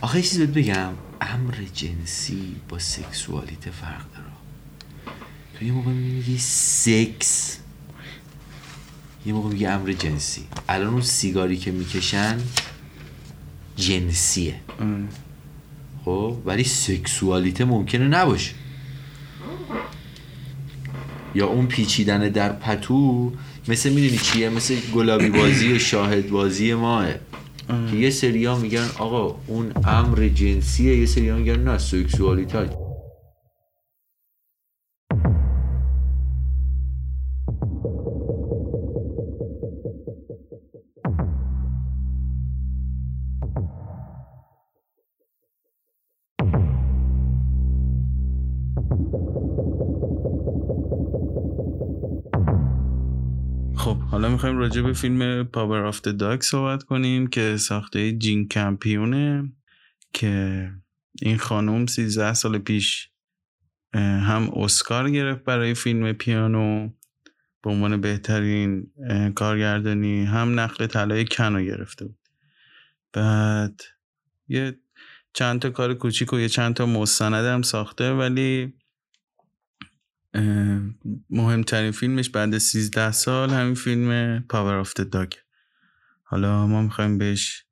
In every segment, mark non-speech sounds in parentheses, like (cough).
آخه یه چیز بگم امر جنسی با سکسوالیته فرق داره. تو یه موقع میگی سکس یه موقع میگی امر جنسی. الان اون سیگاری که می‌کشن جنسیه. خب؟ ولی سکسوالیته ممکنه نباشه. یا اون پیچیدن در پتو مثل می‌دونی چیه؟ مثل گلابی بازی و شاهد بازی ماه. که یه سریا میگن آقا اون امر جنسیه یه سریا میگن نه سکسوالیته راجع به فیلم Power of the Dog صحبت کنیم که ساخته جین کمپیونه که این خانوم 13 سال پیش هم اسکار گرفت برای فیلم پیانو به عنوان بهترین کارگردانی هم نخل طلای کن و گرفته بود. بعد یه چند تا کار کوچیک و یه چند تا مستند هم ساخته ولی مهمترین فیلمش بعد 13 سال همین فیلم Power of Dog حالا ما می‌خوایم بهش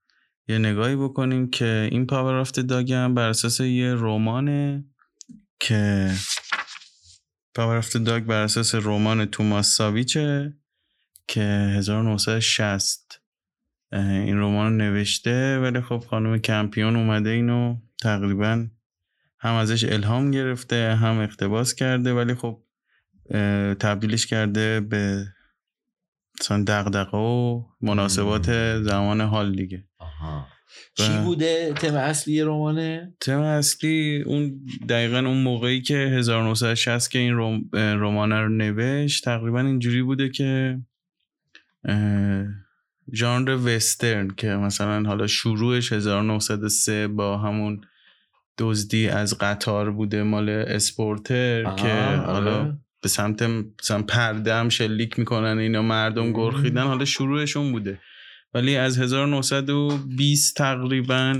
یه نگاهی بکنیم که این Power of Dog هم بر اساس یه رمانه که Power of Dog بر اساس رمان توماس ساویچه که 1960 اه، این رمان نوشته ولی خب خانم کمپیون اومده اینو تقریبا هم ازش الهام گرفته هم اقتباس کرده ولی خب تبدیلش کرده به مثلا دغدغه و مناسبات زمان حال دیگه. آها. و- چی بوده تم اصلی رمانه؟ تم اصلی اون دقیقا اون موقعی که 1960 که این رمانه رو نوشت تقریبا اینجوری بوده که ژانر وسترن که مثلا حالا شروعش 1903 با همون دزدی از قطار بوده مال اسپورتر که آره. حالا به سمت مثلا پرده هم شلیک می‌کنن اینا مردم. گرخیدن حالا شروعشون بوده ولی از 1920 تقریبا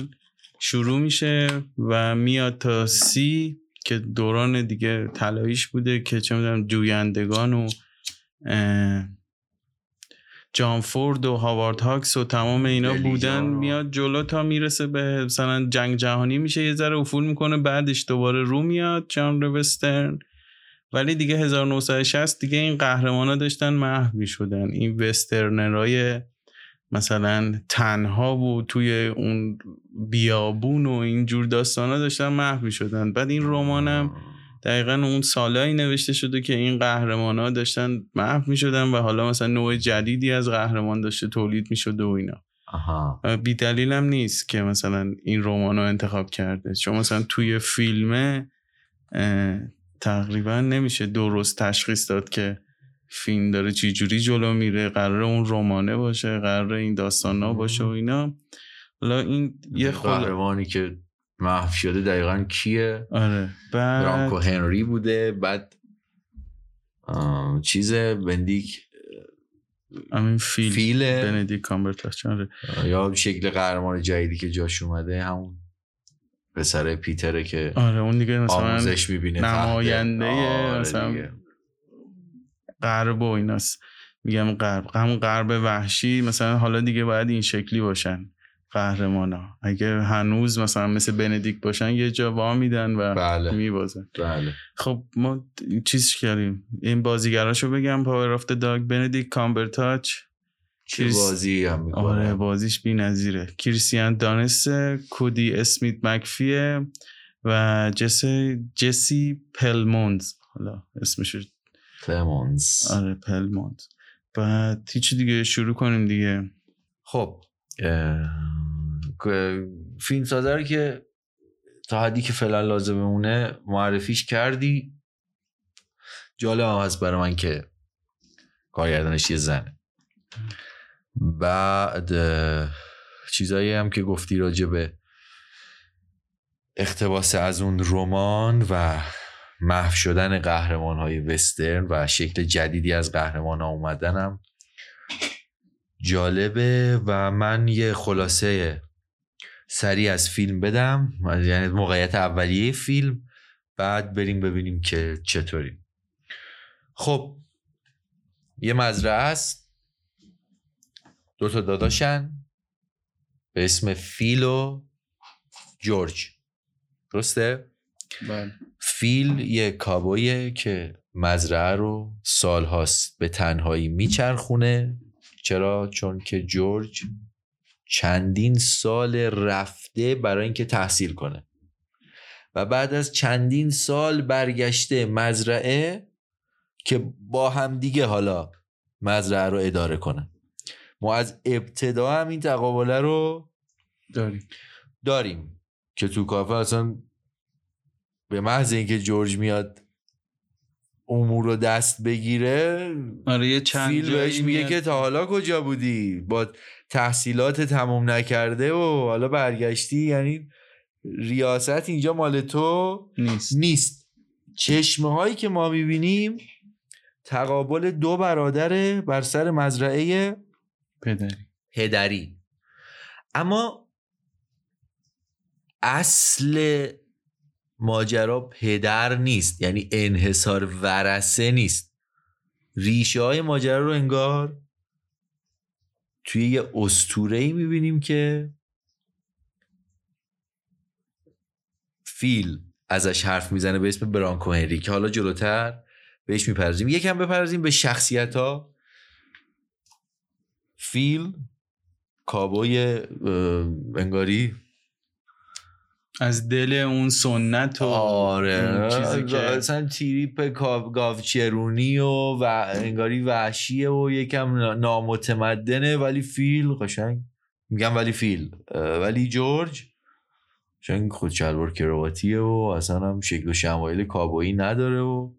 شروع میشه و میاد تا سی که دوران دیگه طلاییش بوده که چه می‌دونم جویندگان و جان فورد و هاوارد هاکس و تمام اینا بودن. میاد جلو تا می‌رسه به مثلا جنگ جهانی میشه یه ذره افول می‌کنه بعدش دوباره رو میاد جان وسترن ولی دیگه 1960 دیگه این قهرمانا داشتن محو می‌شدن. این وسترنرای مثلا تنها و توی اون بیابون و اینجور داستانا داشتن محو می‌شدن. بعد این رمانم دقیقا اون سالایی نوشته شده که این قهرمان ها داشتن محو می شدن و حالا مثلا نوع جدیدی از قهرمان داشته تولید می شده و اینا. آها. بی دلیل هم نیست که مثلا این رمان رو انتخاب کرده. چون مثلا توی فیلمه تقریبا نمیشه درست تشخیص داد که فیلم داره چی جوری جلو میره قرار اون رمانه باشه قرار این داستان ها باشه و اینا. حالا این یه خود قهرمانی که محو شده دقیقا کیه؟ آره. بعد برانکو هنری بوده بعد چیز بندیک همین فیل. فیل. بندیک کامبربچ آره. یا شکل قهرمان جدیدی که جاش اومده همون پسر پیتره که آره اون دیگه مثلا آموزش می‌بینه نماینده مثلا غرب و ایناست. میگم غرب همون غرب وحشی مثلا حالا دیگه باید این شکلی باشن. قهرمان ها اگه هنوز مثلا مثل بندیک باشن یه جا وا میدن و بله. میبازن. بله. خب ما چیز کردیم؟ این بازیگراشو بگم Power of Dog بندیک کامبرتاچ چه کریس- بازی هم می‌کنه؟ آره بازیش بی نظیره کریستیان دانست کودی اسمیت مکفیه و جسی جسی پلمونز. حالا اسمش فلمونز آره پلمونز. بعد هیچی دیگه شروع کنیم دیگه. خب فیلم سازه رو که تا حدی که فعلا لازم بمونه معرفیش کردی. جالب هم هست برای من که کارگردانش یه زنه. بعد چیزایی هم که گفتی راجع به اقتباس از اون رمان و محو شدن قهرمان های وسترن و شکل جدیدی از قهرمان ها اومدنم. جالبه و من یه خلاصه سریع از فیلم بدم. یعنی موقعیت اولیه فیلم. بعد بریم ببینیم که چطوری خب یه مزرعه است. دو تا داداشن. به اسم فیل و جورج. درسته؟ بله. فیل یه کابویه که مزرعه رو سالهاست به تنهایی میچرخونه. چرا؟ چون که جورج چندین سال رفته برای اینکه تحصیل کنه. و بعد از چندین سال برگشته مزرعه که با هم دیگه حالا مزرعه رو اداره کنه. ما از ابتدا هم این تقابله رو داریم. داریم که تو کافه اصلا به محض اینکه جورج میاد امور رو دست بگیره آره یه چند فیل بهش میگه. که تا حالا کجا بودی؟ با تحصیلات تموم نکرده و حالا برگشتی؟ یعنی ریاست اینجا مال تو نیست. نیست. چشمه هایی که ما می‌بینیم تقابل دو برادر بر سر مزرعه پدری. پدری. اما اصل ماجرا پدر نیست یعنی انحصار ورسه نیست. ریشه های ماجرا رو انگار توی یه استوره ای می‌بینیم که فیل ازش حرف می‌زنه به اسم برانکو هنری که حالا جلوتر بهش میپرزیم یکم بپرزیم به شخصیت ها فیل کابوی انگاری از دل اون سنت و آره. چیزی که اصلا تیریپ گاو- گاوچرونی و, و انگاری وحشیه و یکم نا- نامتمدنه ولی فیل قشنگ. میگم ولی فیل. ولی جورج قشنگ خود شلوار کرواتیه و اصلا هم شکل و شمایل کابویی نداره و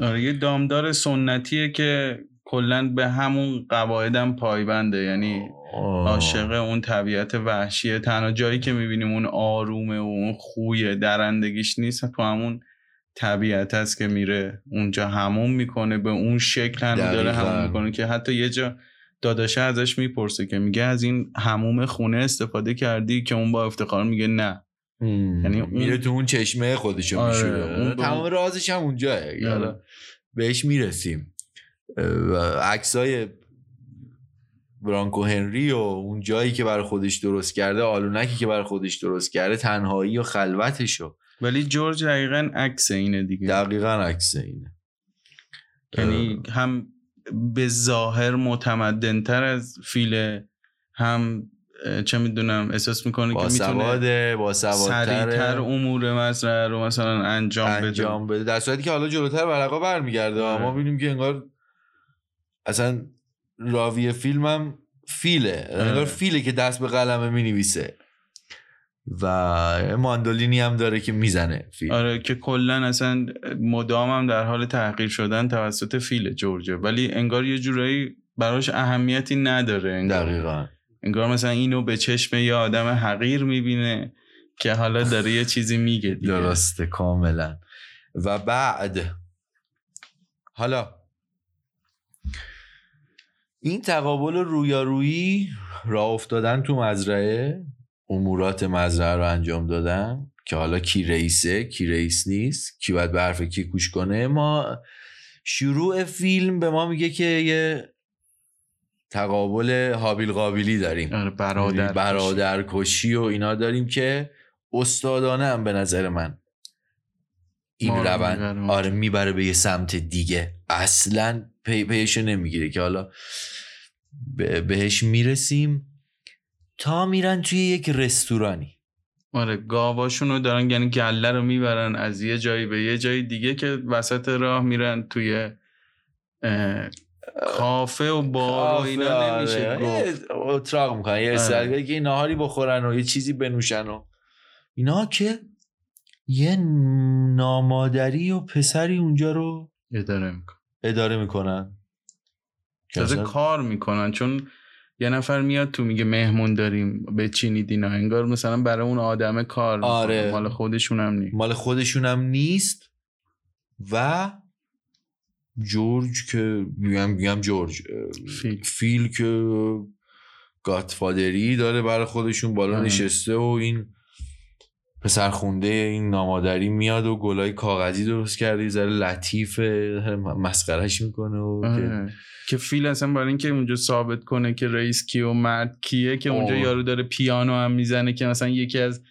آره یه دامدار سنتیه که کلا به همون قواعدم پایبنده. یعنی. عاشق اون طبیعت وحشیه تنها جایی که می‌بینیم اون آرومه و اون خوی درندگیش نیست تو همون طبیعت هست که میره اونجا. همون می‌کنه به اون شکل هم داره. همون می‌کنه که حتی یه جا داداشه ازش می‌پرسه که میگه از این هموم خونه استفاده کردی که اون با افتخار میگه نه. یعنی یعنی اون- میره تو اون چشمه خودشو آره، میشوره. اون تمام رازش هم اونجاه آره. حالا بهش می‌رسیم. عکسای برانکو هنری و اون جایی که برای خودش درست کرده آلونکی که برای خودش درست کرده تنهایی و خلوتشو ولی جورج دقیقا عکس اینه دیگه. دقیقا عکس اینه. یعنی هم به ظاهر متمدنتر از فیله هم چه می‌دونم احساس می‌کنه که می‌تونه با سریعتر امور مزرعه رو مثلا انجام, انجام بده. در صورتی که حالا جلوتر برقا برمیگرده آره. ما ببینیم که انگار اصلا راوی فیلمم فیله. انگار فیله که دست به قلمه می‌نویسه. و ماندولینی هم داره که می‌زنه فیل آره که کلا اصلا مدام هم در حال تحقیر شدن توسط فیل جورجه. ولی انگار یه جورایی براش اهمیتی نداره. انگار, دقیقا. انگار مثلا اینو به چشم یه آدم حقیر می‌بینه که حالا داره یه چیزی میگه دیگه. درسته کاملا. و بعد حالا این تقابل رویارویی راه افتادن تو مزرعه امورات مزرعه رو انجام دادن که حالا کی رئیسه کی رئیس نیست کی باید به حرف کی گوش کنه. ما شروع فیلم به ما میگه که یه تقابل حابیل قابیلی داریم. آره برادر برادرکشی و اینا داریم که استادانه هم به نظر من این روند. آره می‌بره به یه سمت دیگه. اصلا پی پیشو نمی‌گیره که حالا به- بهش می‌رسیم. تا میرن توی یک رستورانی. آره گاواشون رو دارن یعنی گله رو می‌برن از یه جایی به یه جای دیگه که وسط راه میرن توی اه، کافه و بار و اینا آره، نمیشه گفت. یه اتراق می‌کنن یه آره. استرگاهی که یه ناهاری بخورن و یه چیزی بنوشن و اینا که یه نامادری و پسری اونجا رو اداره میکن اداره می‌کنن تازه کار می‌کنن چون یه نفر میاد تو میگه مهمون داریم بچینید اینا انگار مثلا برای اون آدمه کار آره. مال خودشون هم نیست مال خودشون هم نیست و جورج که میگم میگم جورج فیل. فیل که گاتفادری داره برای خودشون بالا آره. نشسته و این پسر خونده این نامادری میاد و گلای کاغذی درست کرده یه ذره لطیفه مسخرش می‌کنه و که- آره. که فیل اصلا برای اینکه اونجا ثابت کنه که رئیس کیه و مرد کیه که اونجا آه. یارو داره پیانو هم می‌زنه که مثلا یکی از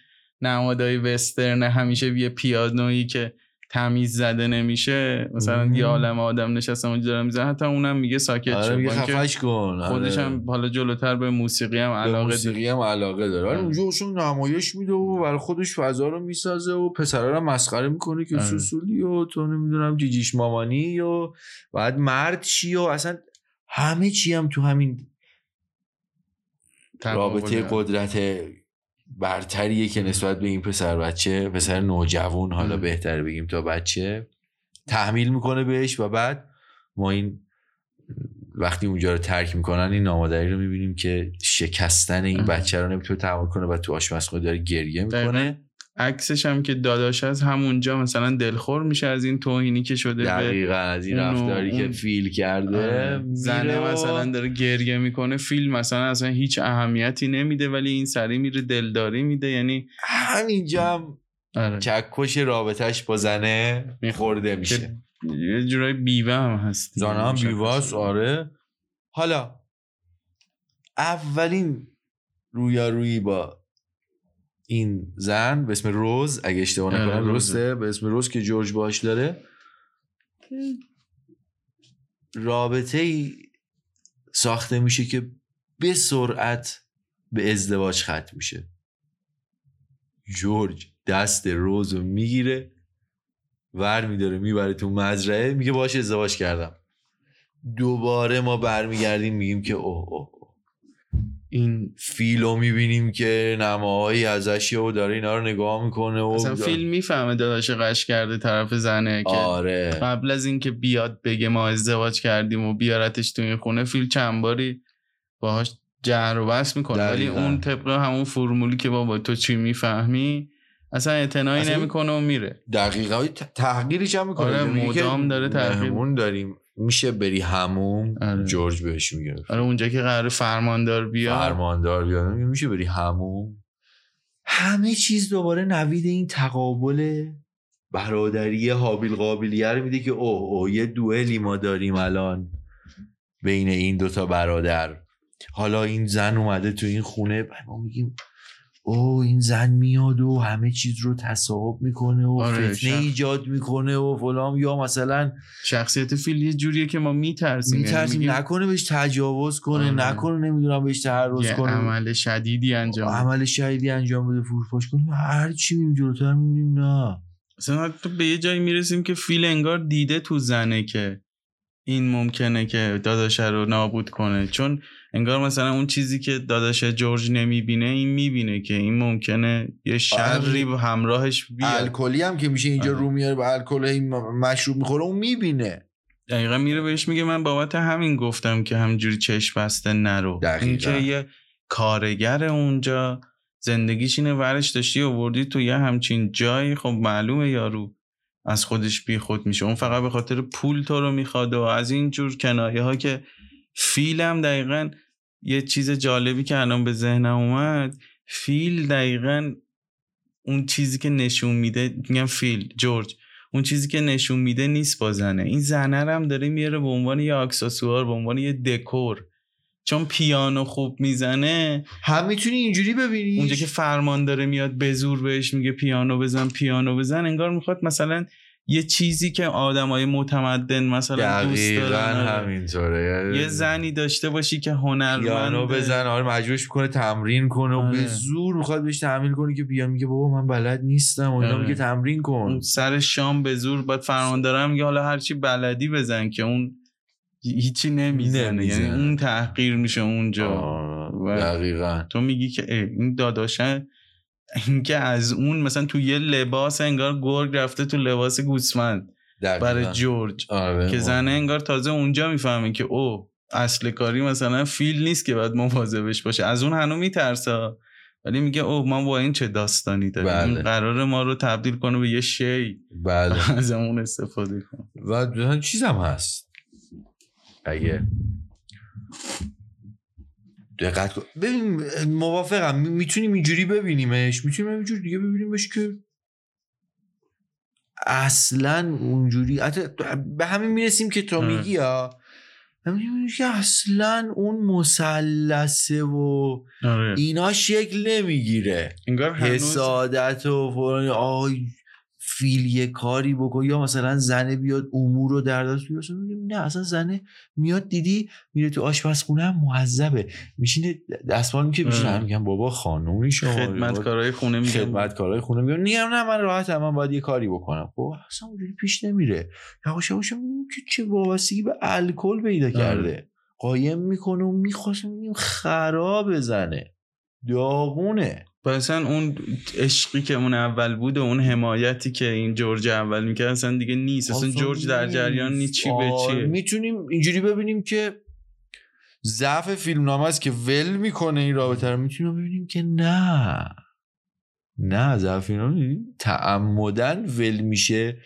نمادهای وسترن همیشه یه پیانویی که تمیز زده نمیشه مثلا. یه عالم آدم نشستن اونجا دارن می‌زنن حتی اونم میگه ساکت شو آره میگه با اینکه خفش کن خودش آره. هم حالا جلوتر به موسیقی هم علاقه داره موسیقی هم علاقه داره آره آره. اونجا اصلا نمایش میده و برای خودش فضا رو می‌سازه و پسرا رو مسخره می‌کنه که. سوسولی و تو نمی‌دونم جیجیش مامانی و بعد مرد چی و اصلا همه چی هم تو همین رابطه. قدرت برتریه که نسبت به این پسر بچه پسر نوجوان حالا. بهتر بگیم تا بچه تحمیل می‌کنه بهش و بعد ما این وقتی اونجا رو ترک می‌کنن این نامادری رو می‌بینیم که شکستن این. بچه رو نمی‌تونه تحمل کنه و تو آشپزخونه داره گریه. می‌کنه عکسش هم که داداش از همونجا مثلا دلخور میشه از این توهینی که شده به دقیقا از این رفتاری که اون- فیل کرده آره. زنه و- مثلا داره گریه می‌کنه فیلم مثلا اصلا هیچ اهمیتی نمیده ولی این سری میره دلداری میده یعنی همینجا هم آره. چکش رابطش با زنه خورده میشه که یه جورای بیوه هم هست زانه هم بیواس آره حالا اولین رویارویی با این زن به اسم روز اگه اشتباه آره، نکنم روزه. درسته به اسم روز که جورج باش داره رابطه ای ساخته میشه که به سرعت به ازدواج ختم میشه جورج دست روز رو می‌گیره ور میداره می‌بره تو مزرعه میگه باش ازدواج کردم دوباره ما برمیگردیم میگیم که اوه اوه. این فیلو می‌بینیم که نماهایی ازشه و داره اینا رو نگاه می‌کنه و مثلا فیلم می‌فهمه داداش قش کرده طرف زنه که آره قبل از اینکه بیاد بگه ما ازدواج کردیم و بیارتش تو این خونه فیل چند باری باهاش جر و بس می‌کنه ولی دقیقاً. اون طبق همون فرمولی که بابا تو چی می‌فهمی اصلا اعتنایی اصلا- نمی‌کنه و میره دقیقه های تحقیرش هم می‌کنه آره، مدام داره تحقیر. مهمون داریم میشه بری هموم آره. جورج بهش میگه آره اونجا که قرار فرماندار بیاد. فرماندار بیاد. میگه میشه بری هموم. همه چیز دوباره نوید این تقابل برادری حابیل قابلیه رو میده که اوه اوه یه دوئلی ما داریم الان بین این دوتا برادر. حالا این زن اومده تو این خونه ما میگیم او این زن میاد و همه چیز رو تصاحب می‌کنه و آره، فتنه شخ- ایجاد می‌کنه و فلان. یا مثلا شخصیت فیل یه جوریه که ما میترسیم میترسیم. نکنه بهش تجاوز کنه آره. نکنه نمی‌دونم بهش تعرض کنه. عمل شدیدی انجام. عمل شهیدی انجام بده فروپاش کنه. هر چی می‌بینیم جلوتر می‌بینیم نه. مثلا حتی به یه جایی می‌رسیم که فیل انگار دیده تو زنه که این ممکنه که داداشه رو نابود کنه. چون انگار مثلا اون چیزی که داداش جورج نمی‌بینه این می‌بینه که این ممکنه یه شری به همراهش بیاد. الکلی هم که میشه اینجا آره. رو میاره به الکل م- مشروب می‌خوره اون می‌بینه. دقیقا میره بهش میگه من بابت همین گفتم که همجوری چشم بسته نرو. اینکه یه کارگر اونجا زندگیش اینه ورش داشتی آوردی تو یه همچین جایی خب معلومه یارو. از خودش بی خود میشه. اون فقط به خاطر پول تو رو می‌خواد و از این جور کنایه ها که فیلم دقیقا یه چیز جالبی که الان به ذهنم اومد فیل دقیقا اون چیزی که نشون میده میگم فیل جورج اون چیزی که نشون میده نیست با زنه. این زنه هم داره میاره به عنوان یه اکسسوار به عنوان یه دکور. چون پیانو خوب می‌زنه هم می‌تونی اینجوری ببینی اونجا که فرمان داره میاد به زور بهش میگه پیانو بزن پیانو بزن انگار می‌خواد مثلا یه چیزی که آدمای متمدن مثلا دوست دارن آره. همینطوره یه زنی داشته باشی که هنرمند پیانو بزن آره مجبورش می‌کنه تمرین کنه و آره. به زور می‌خواد بهش تحمیل کنه که پیانو میگه بابا من بلد نیستم و اینا آره. میگه تمرین کن سر شام به زور باید فرماندارم میگه حالا هرچی بلدی بزن که اون هیچی نمی‌زنه. یعنی اون تحقیر میشه اونجا. و- دقیقا. تو میگی که این داداشه اینکه از اون مثلا تو یه لباس انگار گرگ رفته تو لباس گوسفند برای جورج آره که زنه انگار تازه اونجا می‌فهمه که او اصل کاری مثلا فیل نیست که باید مواظبش باشه. از اون هنو میترسه. ولی میگه او ما با این چه داستانی داریم بله. قرار ما رو تبدیل کنه به یه شی. بله. (laughs) از اون استفاده کن و چیزم هست. اگه دقت کن. ببین موافقم. می‌تونیم اینجوری ببینیمش. می‌تونیم اینجوری دیگه ببینیمش که اصلا اونجوری. حتی به همین می‌رسیم که تو. میگی ها همین که اصلا اون مثلثه و آره. اینا شکل نمی‌گیره. انگار حسادت و فلان آی فیل یه کاری بکن یا مثلا زنه بیاد امور رو در دست بیاره. نه اصلا زنه میاد دیدی میره تو آشپزخونه هم معذبه میشینه دستمال که میشینه میگم بابا خانومی شما خدمتکارای خونه میگن خدمتکارای خونه میگم میگم نه من راحتم من باید یه کاری بکنم. خب اصلا اونجوری پیش نمیره. یواش یواش که چه وابستگی به الکل پیدا کرده. قایم می‌کنه و می‌خواست میگیم خراب زنه. داغونه. اصلا اون عشقی که اون اول بود و اون حمایتی که این جورج اول می‌کرد اصلا دیگه نیست. اصلا جورج در جریان نیست چی به چیه. می‌تونیم اینجوری ببینیم که ضعف فیلم نامه است که ول می‌کنه این رابطه رو. می‌تونیم ببینیم که نه. نه ضعف فیلم نامه تعمدن ول میشه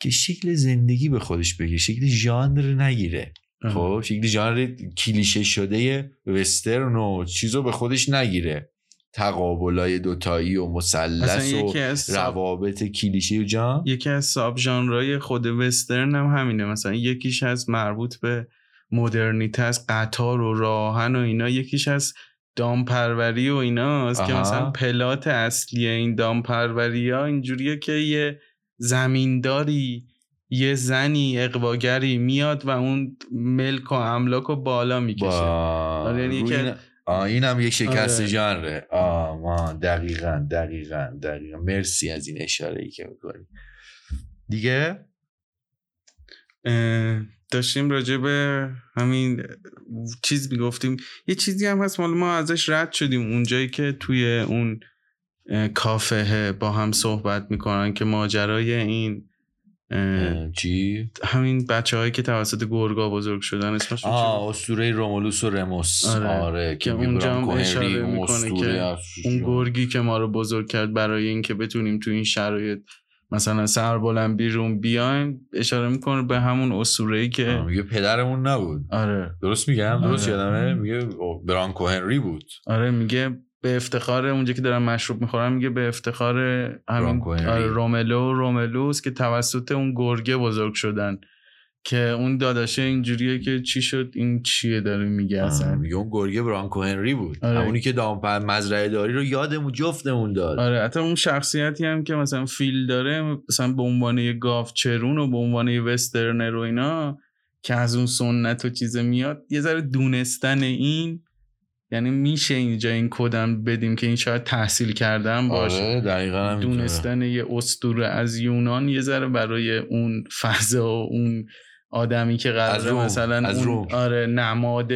که شکل زندگی به خودش بگیره شکل ژانر نگیره. خب شکل ژانر کلیشه شده وسترن و چیزو به خودش نگیره. تقابلای دوتایی و مثلث و. روابط کلیشه و جان یکی از ساب ژانرهای خود وسترن هم همینه مثلا یکیش از مربوط به مدرنیته از قطار و راهن و اینا یکیش از دامپروری و ایناست که آها. مثلا پلات اصلی این دامپروری ها اینجوریه که یه زمینداری یه زنی اقواگری میاد و اون ملک و املاک رو بالا می‌کشه با آره، یعنی که- این... هم یک شکست آره. ژانره. آه ما دقیقا دقیقا دقیقا. مرسی از این اشاره ای که می‌کنی. دیگه؟ داشتیم راجع به همین چیز می‌گفتیم. یه چیزی هم هست مال ما ازش رد شدیم. اونجایی که توی اون کافه با هم صحبت می‌کنن که ماجرای این چی؟ همین بچه هایی که توسط گرگا بزرگ شدن بود؟ آه اسطوره رومولوس و رموس. آره. آره, که اونجا هم اشاره می‌کنه که اون گرگی که ما رو بزرگ کرد برای اینکه بتونیم تو این شرایط مثلا سربلند بیرون بیایم اشاره می‌کنه به همون اسطوره ای که میگه پدرمون نبود. آره. درست میگم؟ درست آره. یادمه؟ میگه برانکو هنری بود. آره میگه به افتخار اونجا که دارن مشروب می‌خورن میگه به افتخار همین. آره روملو و روملوس که توسط اون گرگه بزرگ شدن. که اون داداشه اینجوریه که چی شد؟ این چیه داره میگه اصلا؟ میگه اون گرگه برانکو هنری بود. آره. همونی که دام مزرعه داری رو یادمون جفتمون داد. آره حتی اون شخصیتی هم که مثلا فیل داره مثلا به عنوان یه گاو چرون و به عنوان یه وسترنر و اینا که از اون سنت و چیز میاد یه ذره دونستن این یعنی میشه اینجا این کدم بدیم که این شاید تحصیل کردن باشه آره دقیقا. دونستن یه اسطوره از یونان یه ذره برای اون فضا و اون آدمی که قراره. مثلا از اون. آره نماد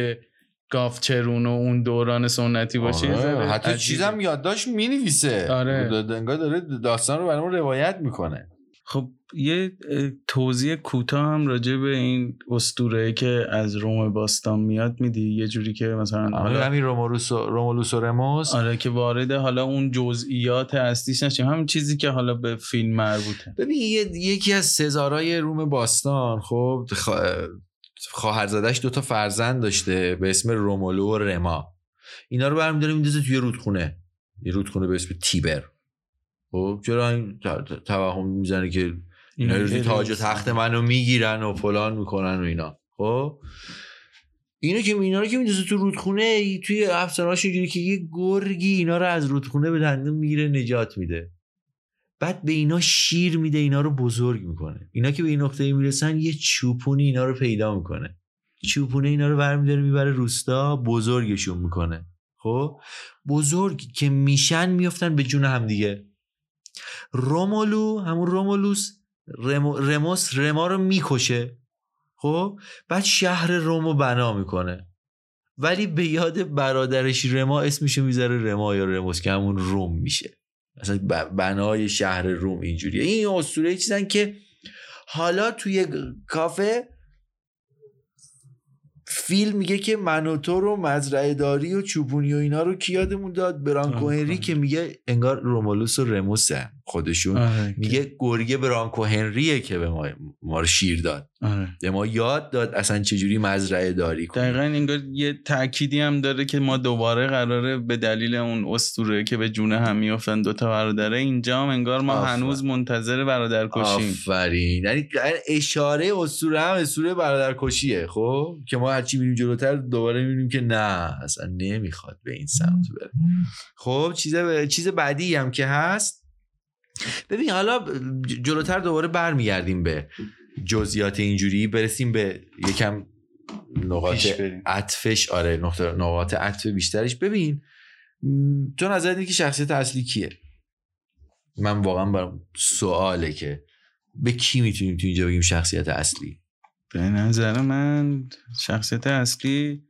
گافچرون و اون دوران سنتی باشه آره. حتی عجیبه. چیزم یادداشت می نویسه آره. انگار داره داستان رو برامون روایت می‌کنه خب یه توضیح کوتاه هم راجع به این اسطوره که از روم باستان میاد میدی؟ یه جوری که مثلا حالا حالا همین رومولوس و, رومولوس و رموس. آره که وارد حالا اون جزئیات اصلیش نشیم همین چیزی که حالا به فیلم مربوطه. ببین یه- یکی از سزارای روم باستان خب خوا- خواهرزادش دوتا فرزند داشته به اسم رومولو و رما. اینا رو برمیداره میندازه توی رودخونه. یه رودخونه به اسم تیبر. خب چرا این توهم می‌زنه که اینا روزی تاج و تخت منو می‌گیرن و فلان می‌کنن و اینا. خب؟ اینو که اینا رو که میندازه تو رودخونه توی افسانه‌هاش اینجوری که یه گرگی اینا رو از رودخونه به دندون می‌گیره نجات میده. بعد به اینا شیر میده اینا رو بزرگ می‌کنه. اینا که به این نقطه می‌رسن یه چوپونی اینا رو پیدا می‌کنه. چوپونه اینا رو برمیداره می‌بره روستا بزرگشون می‌کنه. خب؟ بزرگ که میشن میفتن به جون همدیگه. رومولو همون رومولوس رمو، رموس رما رو می‌کشه خب؟ بعد شهر رومو بنا می‌کنه. ولی به یاد برادرش رما اسمشو می‌ذاره رما یا رموس که همون روم میشه. ب- بنای شهر روم اینجوریه. این اسطوره چیزن که حالا توی کافه فیلم میگه که من و تو رو مزرعه داری و چوبونی و اینا رو کی یادمون داد برانکو هنری. که میگه انگار رومولوس و رموسه خودشون آره میگه گرگه برانکو هنریه که به ما, ما رو شیر داد. آره. به ما یاد داد اصلا چجوری مزرعه داری کنیم دقیقا انگار یه تأکیدی هم داره که ما دوباره قراره به دلیل اون اسطوره که به جون هم میافتن دوتا برادره اینجا هم انگار ما آفرین. هنوز منتظر برادر کشیم آفرین. یعنی اشاره اسطوره هم اسطوره برادر کشیه خب؟ که ما هرچی میریم جلوتر دوباره می‌بینیم که نه اصلا نمی‌خواد به این سمت بره. خب چیز چیز بعدی هم که هست ببین حالا جلوتر دوباره برمیگردیم به جزئیات اینجوری برسیم به یکم نقاط. عطفش. آره نقاط عطف بیشترش ببین تو نظر اینه که شخصیت اصلی کیه؟ من واقعا برام سواله که به کی می‌تونیم تو اینجا بگیم شخصیت اصلی؟ به نظر من شخصیت اصلی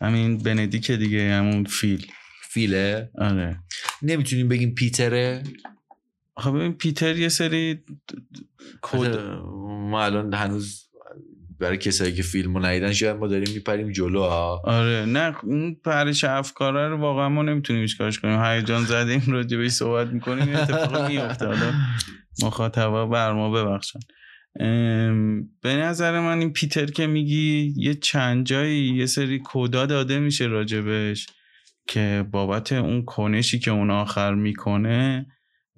همین بندیک دیگه همون فیل. فیله؟ آره. نمی‌تونیم بگیم پیتره؟ خب ببین پیتر یه سری کد ما الان هنوز برای کسایی که فیلمو ندیدن شاید ما داریم میپریم جلو ها آره نه اون پرش افکاره رو واقعا ما نمی‌تونیم ایشکاش کنیم. هیجان زدیم راجع بهش صحبت می‌کنیم یه اتفاق میفته حالا مخاطبا بر ما ببخشن. به نظر من این پیتر که میگی یه چند جایی یه سری کدا داده میشه راجبش که بابت اون کنشی که اون آخر می‌کنه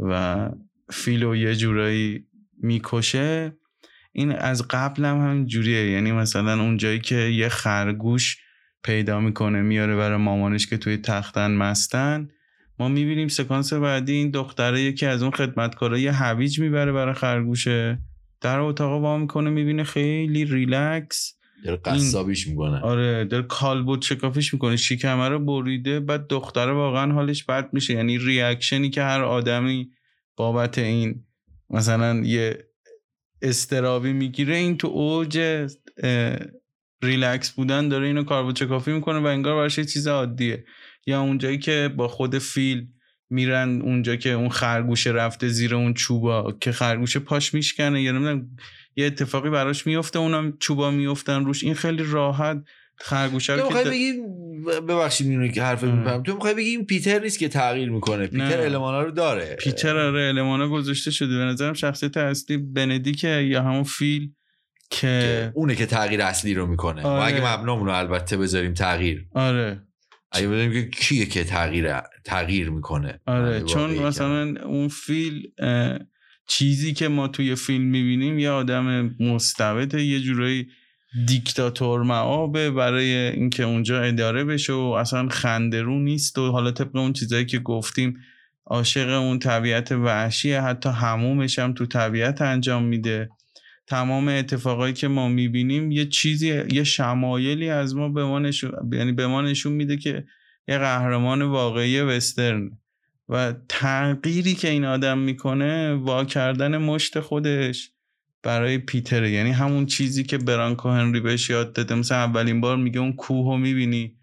و فیلو یه جورایی می‌کشه. این از قبل هم همین جوریه. یعنی مثلا اون جایی که یه خرگوش پیدا می‌کنه میاره برای مامانش که توی تختن مستن ما می‌بینیم سکانس بعدی این دختره یکی از اون خدمتکارا یه هویج می‌بره برای خرگوشه. در اتاق وا می‌کنه می‌بینه خیلی ریلکس. داره قصابیش می‌کنه. آره داره کالبد شکافیش می‌کنه. شکمه رو بریده بعد دختره واقعا حالش بد میشه. یعنی reaction ی که هر آدمی بابت این مثلا یه اضطرابی می‌گیره این تو اوج ریلکس بودن داره اینو کالبد شکافی می‌کنه و انگار براش یه چیز عادیه. یا اونجایی که با خود فیل میرن اونجا که اون خرگوش رفته زیر اون چوبا که خرگوش پاش میشکنه. یا نمی‌دونم یه اتفاقی براش میفته اونم چوبا میفتن روش. این خیلی راحت خرگوشه رو که بگی ببخشید اینو که حرف. میپرم تو می‌خوای بگی این پیتر نیست که تغییر می‌کنه. پیتر. المانا رو داره. پیتر آره المانا گذاشته شده. به نظرم شخصیت اصلی بندیکه یا همون فیل که که اونه که تغییر اصلی رو می‌کنه. ما آره. اگه مبنامون رو البته بذاریم تغییر. آره. اگه بذاریم که کیه که تغییر تغییر می‌کنه. آره چون مثلا اون فیل چیزی که ما توی فیلم می‌بینیم یه آدم مستبد یه جورایی دیکتاتور معابه برای اینکه اونجا اداره بشه و اصلا خندرو نیست و حالا طبق اون چیزایی که گفتیم عاشق اون طبیعت وحشیه حتی همومش هم تو طبیعت انجام میده. تمام اتفاقایی که ما می‌بینیم یه چیزی یه شمایلی از ما به ما نشون یعنی به ما نشون میده که یه قهرمان واقعی وسترن. و تغییری که این آدم می‌کنه وا کردن مشت خودش برای پیتر یعنی همون چیزی که برانکو هنری بهش یاد داده. مثلا اولین بار میگه اون کوه رو می‌بینی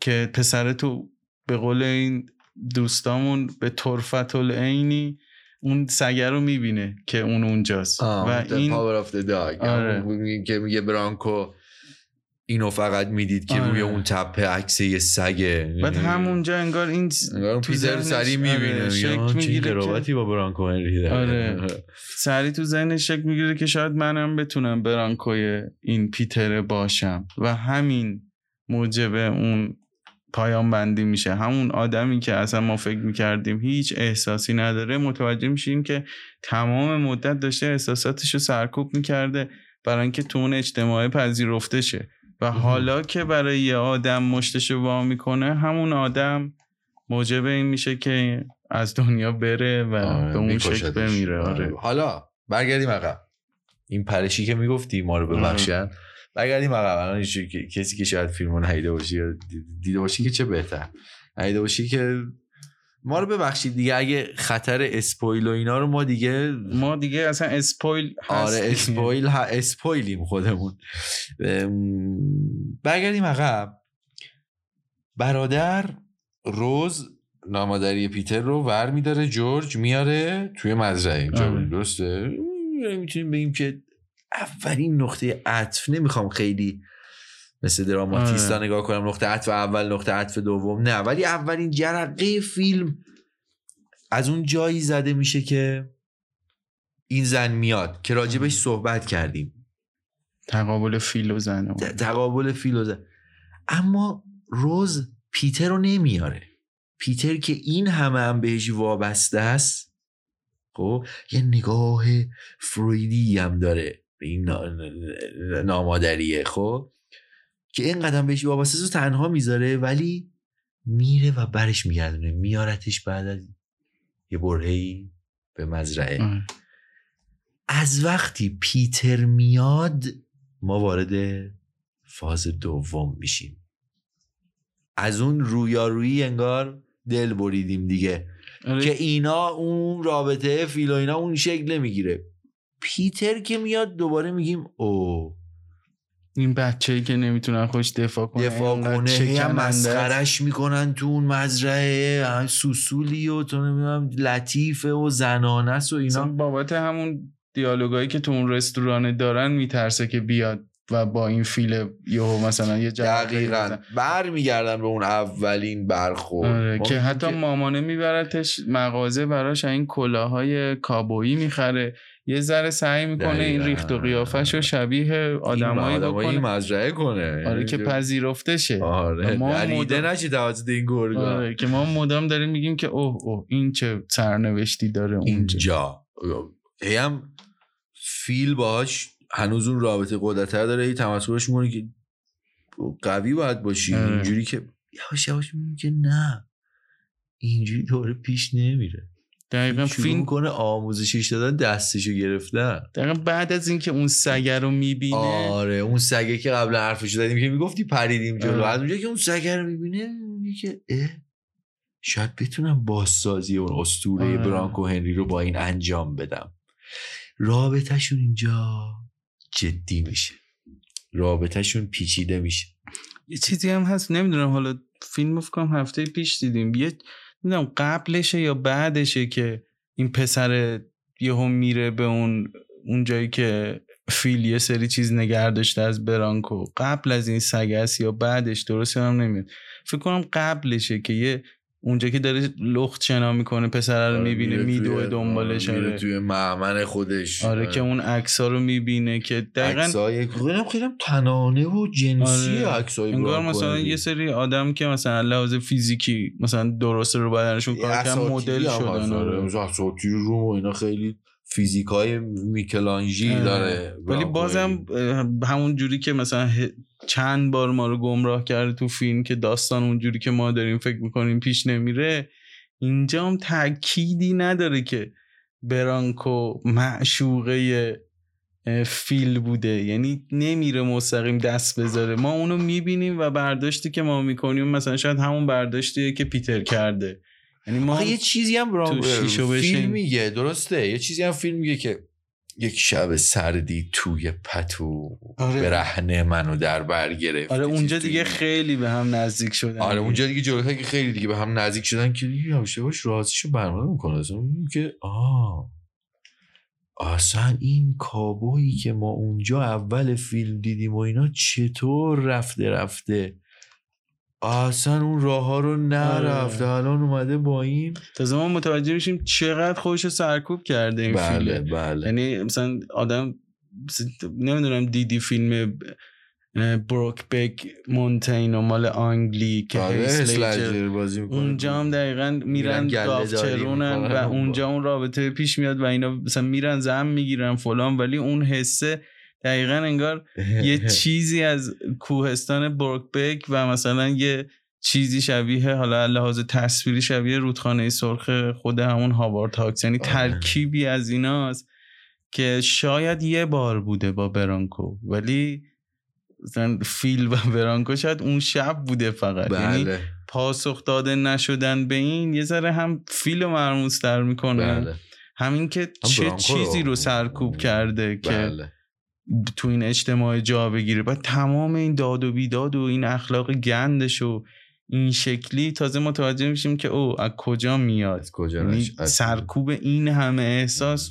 که پسر تو به قول این دوستامون به طرفت العینی اون سگه رو می‌بینه که اون اونجاست. و این پاور اف داگ آره. که میگه برانکو اینو فقط می‌دید که آره. روی اون تپه عکس یه سگه بعد همونجا انگار این انگار تو پیتر سری آره، می‌بینه. شک چه می‌گیره که- قرابتی با برانکو هنری داره آره. سریع تو ذهنش شک می‌گیره که شاید منم بتونم برانکوی این پیتر باشم. و همین موجب اون پایان بندی میشه. همون آدمی که اصلا ما فکر می‌کردیم هیچ احساسی نداره متوجه میشیم که تمام مدت داشته احساساتش رو سرکوب می‌کرده برای اینکه تو اون اجتماع پذیرفته شه. و حالا که برای یه آدم مشتش وا می‌کنه همون آدم موجب این میشه که از دنیا بره و آره، به اون شکل. بمیره. آره. حالا برگردیم عقب. این پرشی که می‌گفتی ما رو ببخشن برگردیم عقب. الان کسی که شاید فیلمو ندیده باشی یا دید- دیده باشی که چه بهتر. ندیده باشی که ما رو ببخشید دیگه اگه خطر اسپویل و اینا رو ما دیگه ما دیگه اصلا اسپویل آره هست اسپویل ها اسپویلیم خودمون. برگردیم عقب. برادر روز نامادری پیتر رو ور میداره جورج میاره توی مزرعه. اینجا آره. درسته؟ می‌تونیم بگیم که اولین نقطه عطف. نمی‌خوام خیلی مثل دراماتیستا آره. نگاه کنم نقطه عطف اول نقطه عطف دوم نه. ولی اولین جرقه فیلم از اون جایی زده میشه که این زن میاد که راجبش صحبت کردیم. تقابل فیل و زن. تقابل فیل و زن. اما روز پیتر رو نمیاره. پیتر که این همه هم بهش وابسته است خب یه نگاه فرویدی هم داره به این نا- نامادریه خب. که این قدم بهش وابسته است و تنها می‌ذاره ولی میره و برش میگردونه. میارتش بعد از یه برهی به مزرعه. آره. از وقتی پیتر میاد ما وارد فاز دوم میشیم. از اون رویارویی انگار دل بریدیم دیگه. آره. که اینا اون رابطه فیل و اینا اون شکل نمی‌گیره. پیتر که میاد دوباره میگیم او این بچه ای که نمی‌تونن خوش دفاع کنه دفاع کنه هم. مسخرش می‌کنن تو اون مزرعه هم سوسولی و تو نمی‌دونم لطیفه و زنانه و اینا. بابت همون دیالوگایی که تو اون رستوران دارن میترسه که بیاد و با این فیل یهو مثلا یه دقیقا. بر میگردن به اون اولین برخورد. آره که حتی مامانه میبرتش مغازه براش این کلاهای کابویی می‌خره. یه ذره سعی می‌کنه این دقیقاً. ریخت و قیافش رو شبیه آدمایی بکنه. مزرعه کنه. آره که پذیرفته شه آره. ما دریده مدام- نشه توسط این گرگا. آره که ما مدام داریم میگیم که اوه اوه این چه سرنوشتی داره اونجا اینجا. هی هم فیل باهاش هنوز اون رابطه قدرتر داره. هی تمسخرش می‌کنه که قوی باید باشی. آره. اینجوری که یواش یواش میگه که نه. اینجوری دوره پیش نمیره. دقیقا فیلم می‌کنه آموزشش دادن دستشو گرفتن. دقیقا بعد از اینکه اون سگه رو می‌بینه. آره اون سگه که قبلا حرفشو زدیم که می‌گفتی پریدیم جلو. آره. از اونجا که اون سگه رو می‌بینه میگه که اه شاید بتونم بازسازی اون اسطوره آره. برانکو هنری رو با این انجام بدم. رابطهشون اینجا جدی میشه. رابطهشون پیچیده میشه. یه چیزی هم هست نمی‌دونم حالا فیلم کنم هفته پیش دیدیم. یه نمی‌دونم قبلشه یا بعدشه که این پسر یهو میره به اون اون جایی که فیل یه سری چیز نگه داشته از برانکو. قبل از این سگه است یا بعدش؟ درست هم نمیاد فکر کنم قبلشه که یه اونجا که داره لخت شنا می‌کنه پسر رو می‌بینه میدوه دنبالش میره آره توی معمن خودش آره که اون عکس رو می‌بینه که دقیقا عکسای خیلی تنانه و جنسی آره. عکسای انگار مثلا. یه سری آدم که مثلا لحاظ فیزیکی مثلا درست رو بدنشون کار کردن مدل شدن آره. آره. مثلا روم و اینا خیلی فیزیک های میکلانژی آره. داره ولی بازم همون جوری که مثلا چند بار ما رو گمراه کرده تو فیلم که داستان اون جوری که ما داریم فکر می‌کنیم پیش نمیره اینجا هم تأکیدی نداره که برانکو معشوقه فیل بوده. یعنی نمیره مستقیم دست بذاره. ما اونو می‌بینیم و برداشتی که ما می‌کنیم مثلا شاید همون برداشتیه که پیتر کرده. یعنی ما یه چیزی هم برام. فیلم میگه درسته؟ یه چیزی هم فیلم میگه که یک شب سردی توی پتو آره. برهنه منو در بر گرفت. آره اونجا دیگه خیلی به هم نزدیک شدن. آره اونجا دیگه جلوتر که خیلی دیگه به هم نزدیک شدن که یواش یواش رازشو برمانه می‌کنه. که آه اصلا این کابویی که ما اونجا اول فیلم دیدیم و اینا چطور رفته رفته اصلا اون راه ها رو نرفته آره. الان اومده با این تازه ما متوجه میشیم چقدر خودش رو سرکوب کرده این بله فیلم بله یعنی مثلا آدم نمی‌دونم دیدی فیلم بروک بک مونتین و مال آنگلی که آره، بازی می‌کنه. اونجا هم دقیقا میرن می‌کنن. و اونجا اون رابطه پیش میاد و اینا مثلا میرن زن می‌گیرن فلان ولی اون حسه دقیقا انگار یه (laughs) چیزی از کوهستان بروکبک و مثلا یه چیزی شبیه حالا لحاظ تصویری شبیه رودخانه سرخ خود همون هاوارد هاکس یعنی آره. ترکیبی از ایناست که شاید یه بار بوده با برانکو ولی مثلا فیل و برانکو شاید اون شب بوده فقط. یعنی بله. پاسخ داده نشدن به این یه ذره هم فیل رو مرموزتر می‌کنه بله. همین که هم چه رو- چیزی رو سرکوب کرده که بله. تو این اجتماع جا بگیره. بعد تمام این داد و بیداد و این اخلاق گندش و این شکلی تازه متوجه میشیم که او از کجا میاد؟ از کجا یعنی از- سرکوب این همه احساس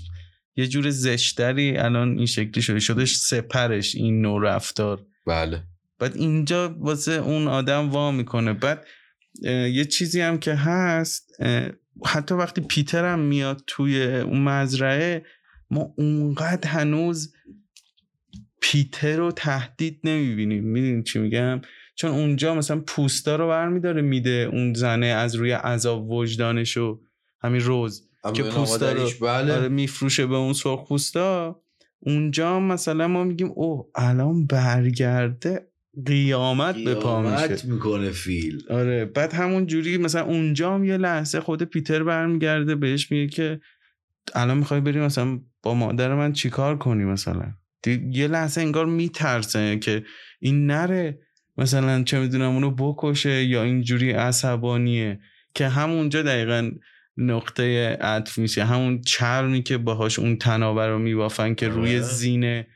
یه جور زشتری الان این شکلی شده. شده سپرش این نوع رفتار. بله. بعد اینجا واسه اون آدم وا می‌کنه. بعد یه چیزی هم که هست حتی وقتی پیتر هم میاد توی اون مزرعه ما اونقدر هنوز پیتر رو تهدید نمی‌بینیم می‌دونی چی میگم؟ چون اونجا مثلا پوستا رو برمیداره میده اون زنه از روی عذاب وجدانش و همین روز که پوستا رو بله. آره میفروشه به اون سرخ پوستا. اونجا مثلا ما میگیم او الان برگرده قیامت به پا میشه. می‌کنه فیل. آره بعد همون جوری مثلا اونجا هم یه لحظه خود پیتر برمیگرده بهش میگه که الان می‌خوای بریم مثلا با مادر من چیکار کنی مثلا؟ یه لحظه انگار میترسه که این نره. مثلا چه می‌دونم اونو بکشه یا اینجوری عصبانیه. که همونجا دقیقا نقطه عطف میشه همون چرمی که باهاش اون تنابه رو میبافن که روی آره. زینه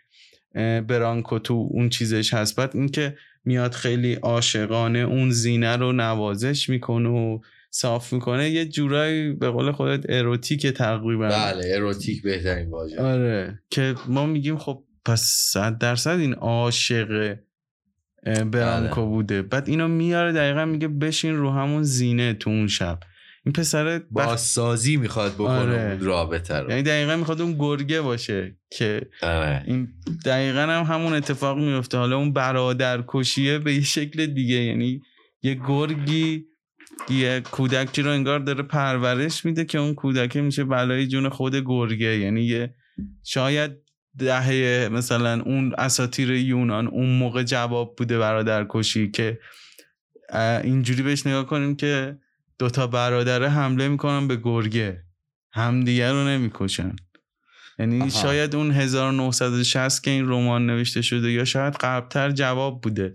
برانکو تو اون چیزش هست. بعد اینکه میاد خیلی عاشقانه اون زینه رو نوازش می‌کنه و صاف می‌کنه یه جورایی به قول خودت اروتیک تقریبا. بله اروتیک بهترین واژه. آره. که ما میگیم خب پس صد درصد این عاشق برانکو بله. بوده بعد اینو میاره دقیقا میگه بشین رو همون زینه تو اون شب این پسر بخ... بازسازی می‌خواد بکنه آره. رابطه رو یعنی دقیقا می‌خواد اون گرگه باشه که آره. این دقیقا هم همون اتفاق میفته حالا اون برادر کشیه به یه شکل دیگه یعنی یه گرگی یه کودکی رو انگار داره پرورش میده که اون کودک میشه بلای جون خود گرگه یعنی یه شاید دهه مثلا اون اساتیر یونان اون موقع جواب بوده برادر کشی که اینجوری بهش نگاه کنیم که دوتا برادره حمله می‌کنن به گرگه. همدیگه رو نمی‌کشن. یعنی آها. شاید اون 1960 که این رمان نوشته شده یا شاید قبلتر جواب بوده.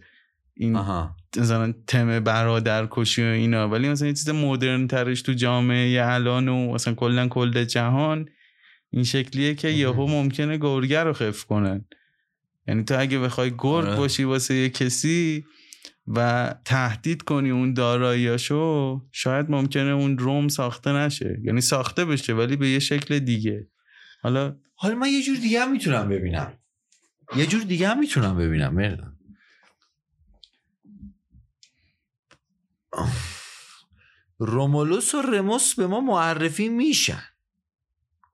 این آها. مثلا تم برادر کشی و اینا. ولی مثلا یه چیز مدرن ترش تو جامعه الان و مثلا کلا کل جهان این شکلیه که. یهو ممکنه گرگه رو خف کنن. یعنی تو اگه بخوای گرگ آره. باشی واسه یه کسی و تهدید کنی اون داراییاشو شاید ممکنه اون روم ساخته نشه. یعنی ساخته بشه ولی به یه شکل دیگه. حالا حالا من یه جور دیگه هم می‌تونم ببینم. یه جور دیگه هم می‌تونم ببینم مردم رومولوس و رموس به ما معرفی میشن.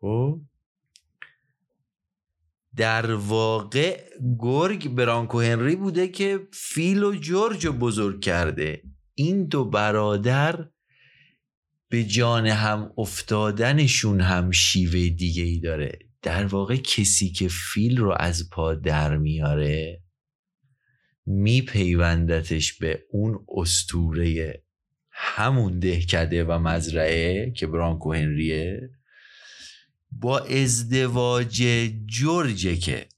خب؟ در واقع گرگ برانکو هنری بوده که فیل و جورج رو بزرگ کرده. این دو برادر به جان هم افتادنشون هم شیوه دیگه ای داره. در واقع کسی که فیل رو از پا در میاره میپیوندتش به اون استوره همون دهکده و مزرعه که برانکو هنریه با ازدواج جورجه که.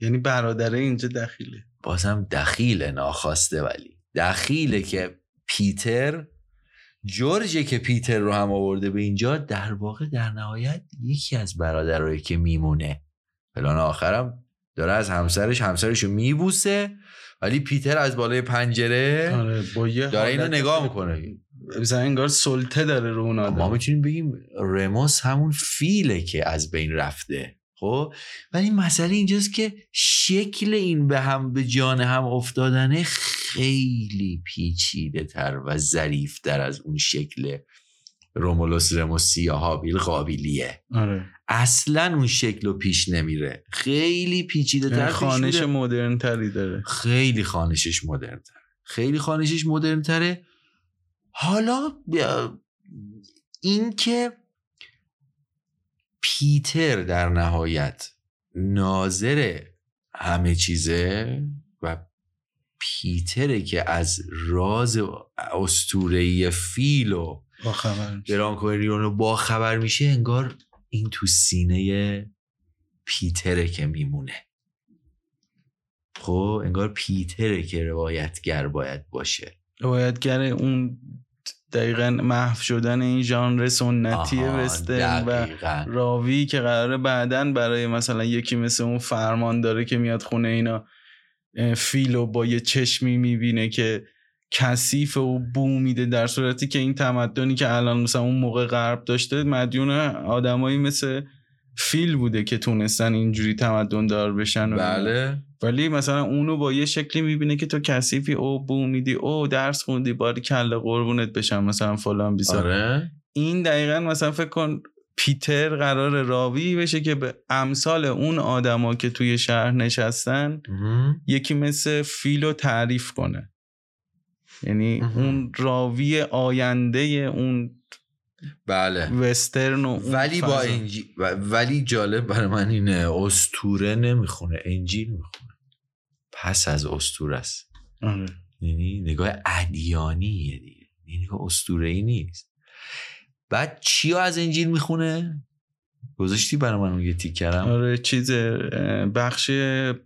یعنی برادره اینجا دخیله. بازم دخیل ناخواسته ولی. دخیله که پیتر جورجه که پیتر رو هم آورده به اینجا در واقع در نهایت یکی از برادرایی که میمونه. پلان آخرم داره از همسرش همسرش رو میبوسه ولی پیتر از بالای پنجره آره با داره اینو نگاه می‌کنه. مثلا انگار سلطه داره رو اون آدم ما می‌تونیم بگیم رموس همون فیله که از بین رفته خب؟ ولی مسئله اینجاست که شکل این به هم به جان هم افتادنه خیلی پیچیده تر و ظریف تر از اون شکل رومولوس رموسی یا هابیل قابیلیه آره. اصلا اون شکل رو پیش نمیره. خیلی پیچیده تر یعنی خانش. مدرن تری داره. خیلی خانشش مدرن تره خیلی خانشش مدرن تره حالا بیا- این که پیتر در نهایت ناظر همه چیزه و پیتره که از راز استورهی فیل و با خبر میشه. برانکو رو با خبر میشه انگار این تو سینه پیتره که میمونه خب انگار پیتره که روایتگر باید باشه روایتگر اون دقیقا محو شدن این ژانر سنتی وسترن و. راوی که قراره بعدا برای مثلا یکی مثل اون فرمان داره که میاد خونه اینا فیلو با یه چشمی می‌بینه که کثیف و بو میده در صورتی که این تمدنی که الان مثلا اون موقع غرب داشته مدیون آدمایی مثل فیل بوده که تونستن اینجوری تمدن دار بشن و. بله ولی مثلا اونو با یه شکلی می‌بینه که تو کثیفی او بو میدی او درس خوندی باری کله قربونت بشم مثلا فلان بیسار. آره. این دقیقا مثلا فکر کن پیتر قرار راوی بشه که به امثال اون آدما که توی شهر نشستن یکی مثل فیلو تعریف کنه. یعنی اون راوی آینده اون بله. وسترن و ولی با انجیل ولی جالب برای من اینه استوره نمی‌خونه انجیل می‌خونه. پس از استوره است. آره. یعنی نگاه ادیانیه دیگه. این نگاه اسطوره ای نیست. بعد چی از انجیل می‌خونه؟ گذاشتی برای من اون یه تیکرم آره چیز بخش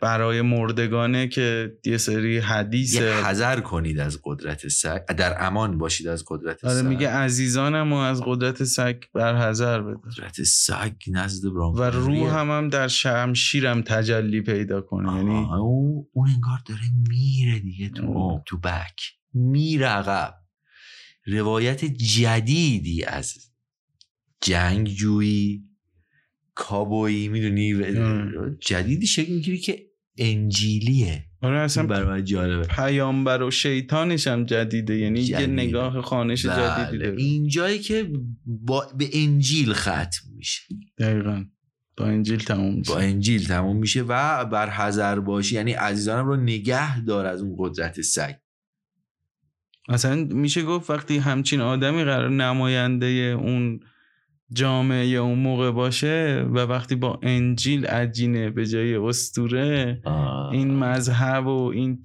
برای مردگانه که یه سری حدیث یه حذر کنید از قدرت سگ. در امان باشید از قدرت آره سگ. میگه عزیزانم و از قدرت سگ بر حذر بده. قدرت سگ نزد برانکو و روح هم, هم در شمشیرم تجلی پیدا کنه یعنی اون اون انگار داره میره دیگه تو تو بک. میره عقب. روایت جدیدی از جنگجویی کابویی می‌دونی؟ جدیدی شکل می‌گیری که انجیلیه. آره اصلا برای من جالبه. پیامبر و شیطانش هم جدیده یعنی یه جدیده. نگاه خانش بله. جدیدی داره. این جایی که با به انجیل ختم میشه. دقیقا. با انجیل تموم میشه. با انجیل تموم میشه و بر حذر باشی یعنی عزیزانم رو نگه دار از اون قدرت سگ اصلا میشه گفت وقتی همچین آدمی قرار نماینده اون جامعه اون موقع باشه و وقتی با انجیل عجینه به جای استوره این مذهب و این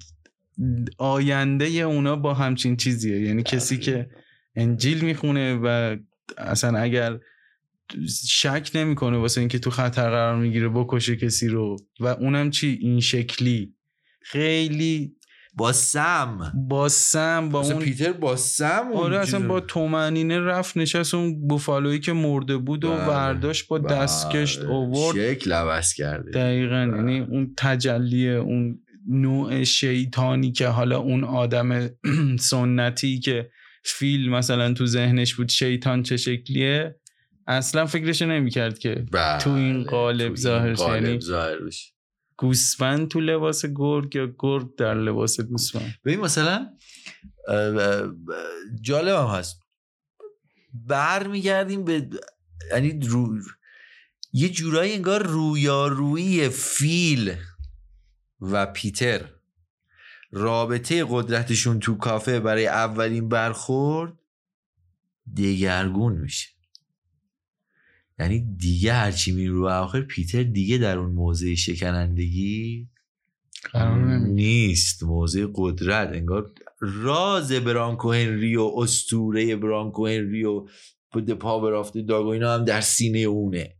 آینده اونا با همچین چیزیه. یعنی کسی که انجیل می‌خونه و اصلا اگر شک نمی‌کنه واسه اینکه تو خطر قرار می‌گیره بکشه کسی رو. و اونم چی؟ این شکلی. خیلی با سم با سم با اون پیتر با سم آره اصلا. با تومنینه رفت نشست اون بوفالویی که مرده بود و بله. برداشت با بله. دستکشت اوورد شکل عوض کرده دقیقا بله. یعنی اون تجلی اون نوع شیطانی که حالا اون آدم (clears throat) سنتی که فیل مثلا تو ذهنش بود شیطان چه شکلیه اصلا فکرش نمی‌کرد که بله. تو این قالب ظاهر شه. گوسفند تو لباس گرگ یا گرگ در لباس گوسفند؟ ببین مثلا جالب هم هست. برمیگردیم به یعنی رو... یه جورایی انگار رویارویی فیل و پیتر. رابطه قدرتشون تو کافه برای اولین برخورد دگرگون میشه. یعنی دیگه هرچی میره رو آخر پیتر دیگه در اون موضع شکنندگی نیست. موضع قدرت. انگار راز برانکو هنری و اسطوره برانکو هنری و the power of dog و اینا هم در سینه اونه.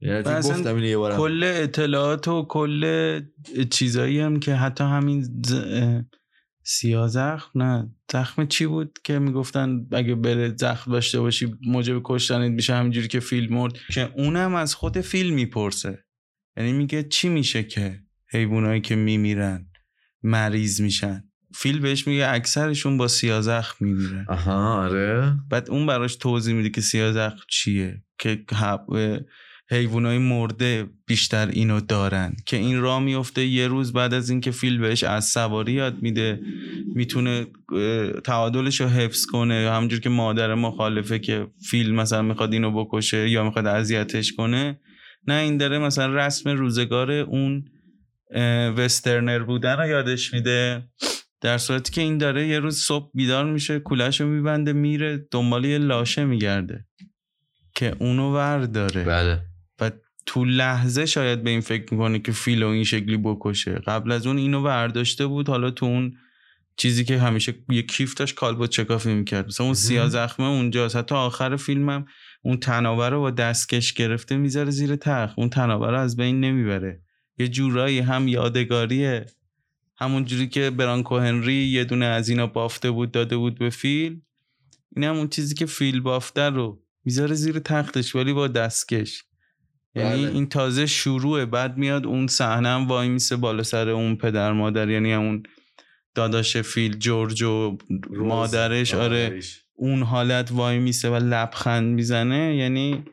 یعنی گفتم اینو یه بارم. کل اطلاعات و کل چیزایی هم که حتی همین ز... اه، سیاه زخم؟ نه. زخم چی بود که می‌گفتن اگه بره زخم داشته باشی موجب کشتنت میشه همینجوری که فیل مرد؟ که اونم از خود فیل می‌پرسه. یعنی میگه چی میشه که حیوانایی که میمیرن مریض میشن؟ فیل بهش میگه اکثرشون با سیاه زخم میمیرن آها آره. بعد اون براش توضیح میده که سیاه زخم چیه. که حیوانای مرده بیشتر اینو دارن که این را میفته یه روز بعد از اینکه فیل بهش از سواری یاد میده می‌تونه تعادلش رو حفظ کنه. همونجور که مادر مخالفه که فیل مثلا می‌خواد اینو بکشه یا می‌خواد اذیتش کنه نه این داره مثلا رسم روزگار اون وسترنر بودن رو یادش میده. در صورتی که این داره یه روز صبح بیدار میشه کولش رو میبنده میره دنبال یه لاشه میگرده که اونو ور داره بله. تو لحظه شاید به این فکر می‌کنه که فیلو این شکلی بکشه. قبل از اون اینو برداشته بود حالا تو اون چیزی که همیشه یه کیف داشت کالبد چکافی می‌کرد. مثلا اون سیاه زخمه اونجاست. حتی آخر فیلمم اون تنابه رو با دستکش گرفته می‌ذاره زیر تخت. اون تنابه رو از بین نمی‌بره. یه جورایی هم یادگاریه. همون جوری که برانکو هنری یه دونه از اینا بافته بود داده بود به فیل. این هم اون چیزی که فیل بافته رو می‌ذاره زیر تختش ولی با دستکش. یعنی بله. این تازه شروعه بعد میاد اون صحنه هم وای میسه بالا سر اون پدر مادر یعنی همون داداش فیل جورج و مادرش آره. اون حالت وای میسه و لبخند می‌زنه. یعنی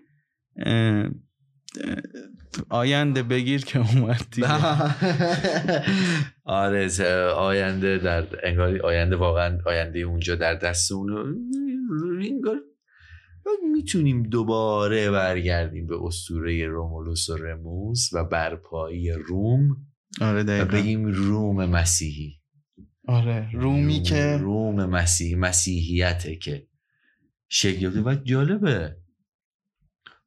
آینده بگیر که اومد دیگه. (laughs) آره آینده در انگار آینده واقعا آینده اونجا در دست اون انگار می‌تونیم دوباره برگردیم به اسطوره رومولوس و رموز و برپایی روم آره و دقیقا. بگیم روم مسیحی. آره رومی روم- که روم مسیحی مسیحیته که شکل و جالبه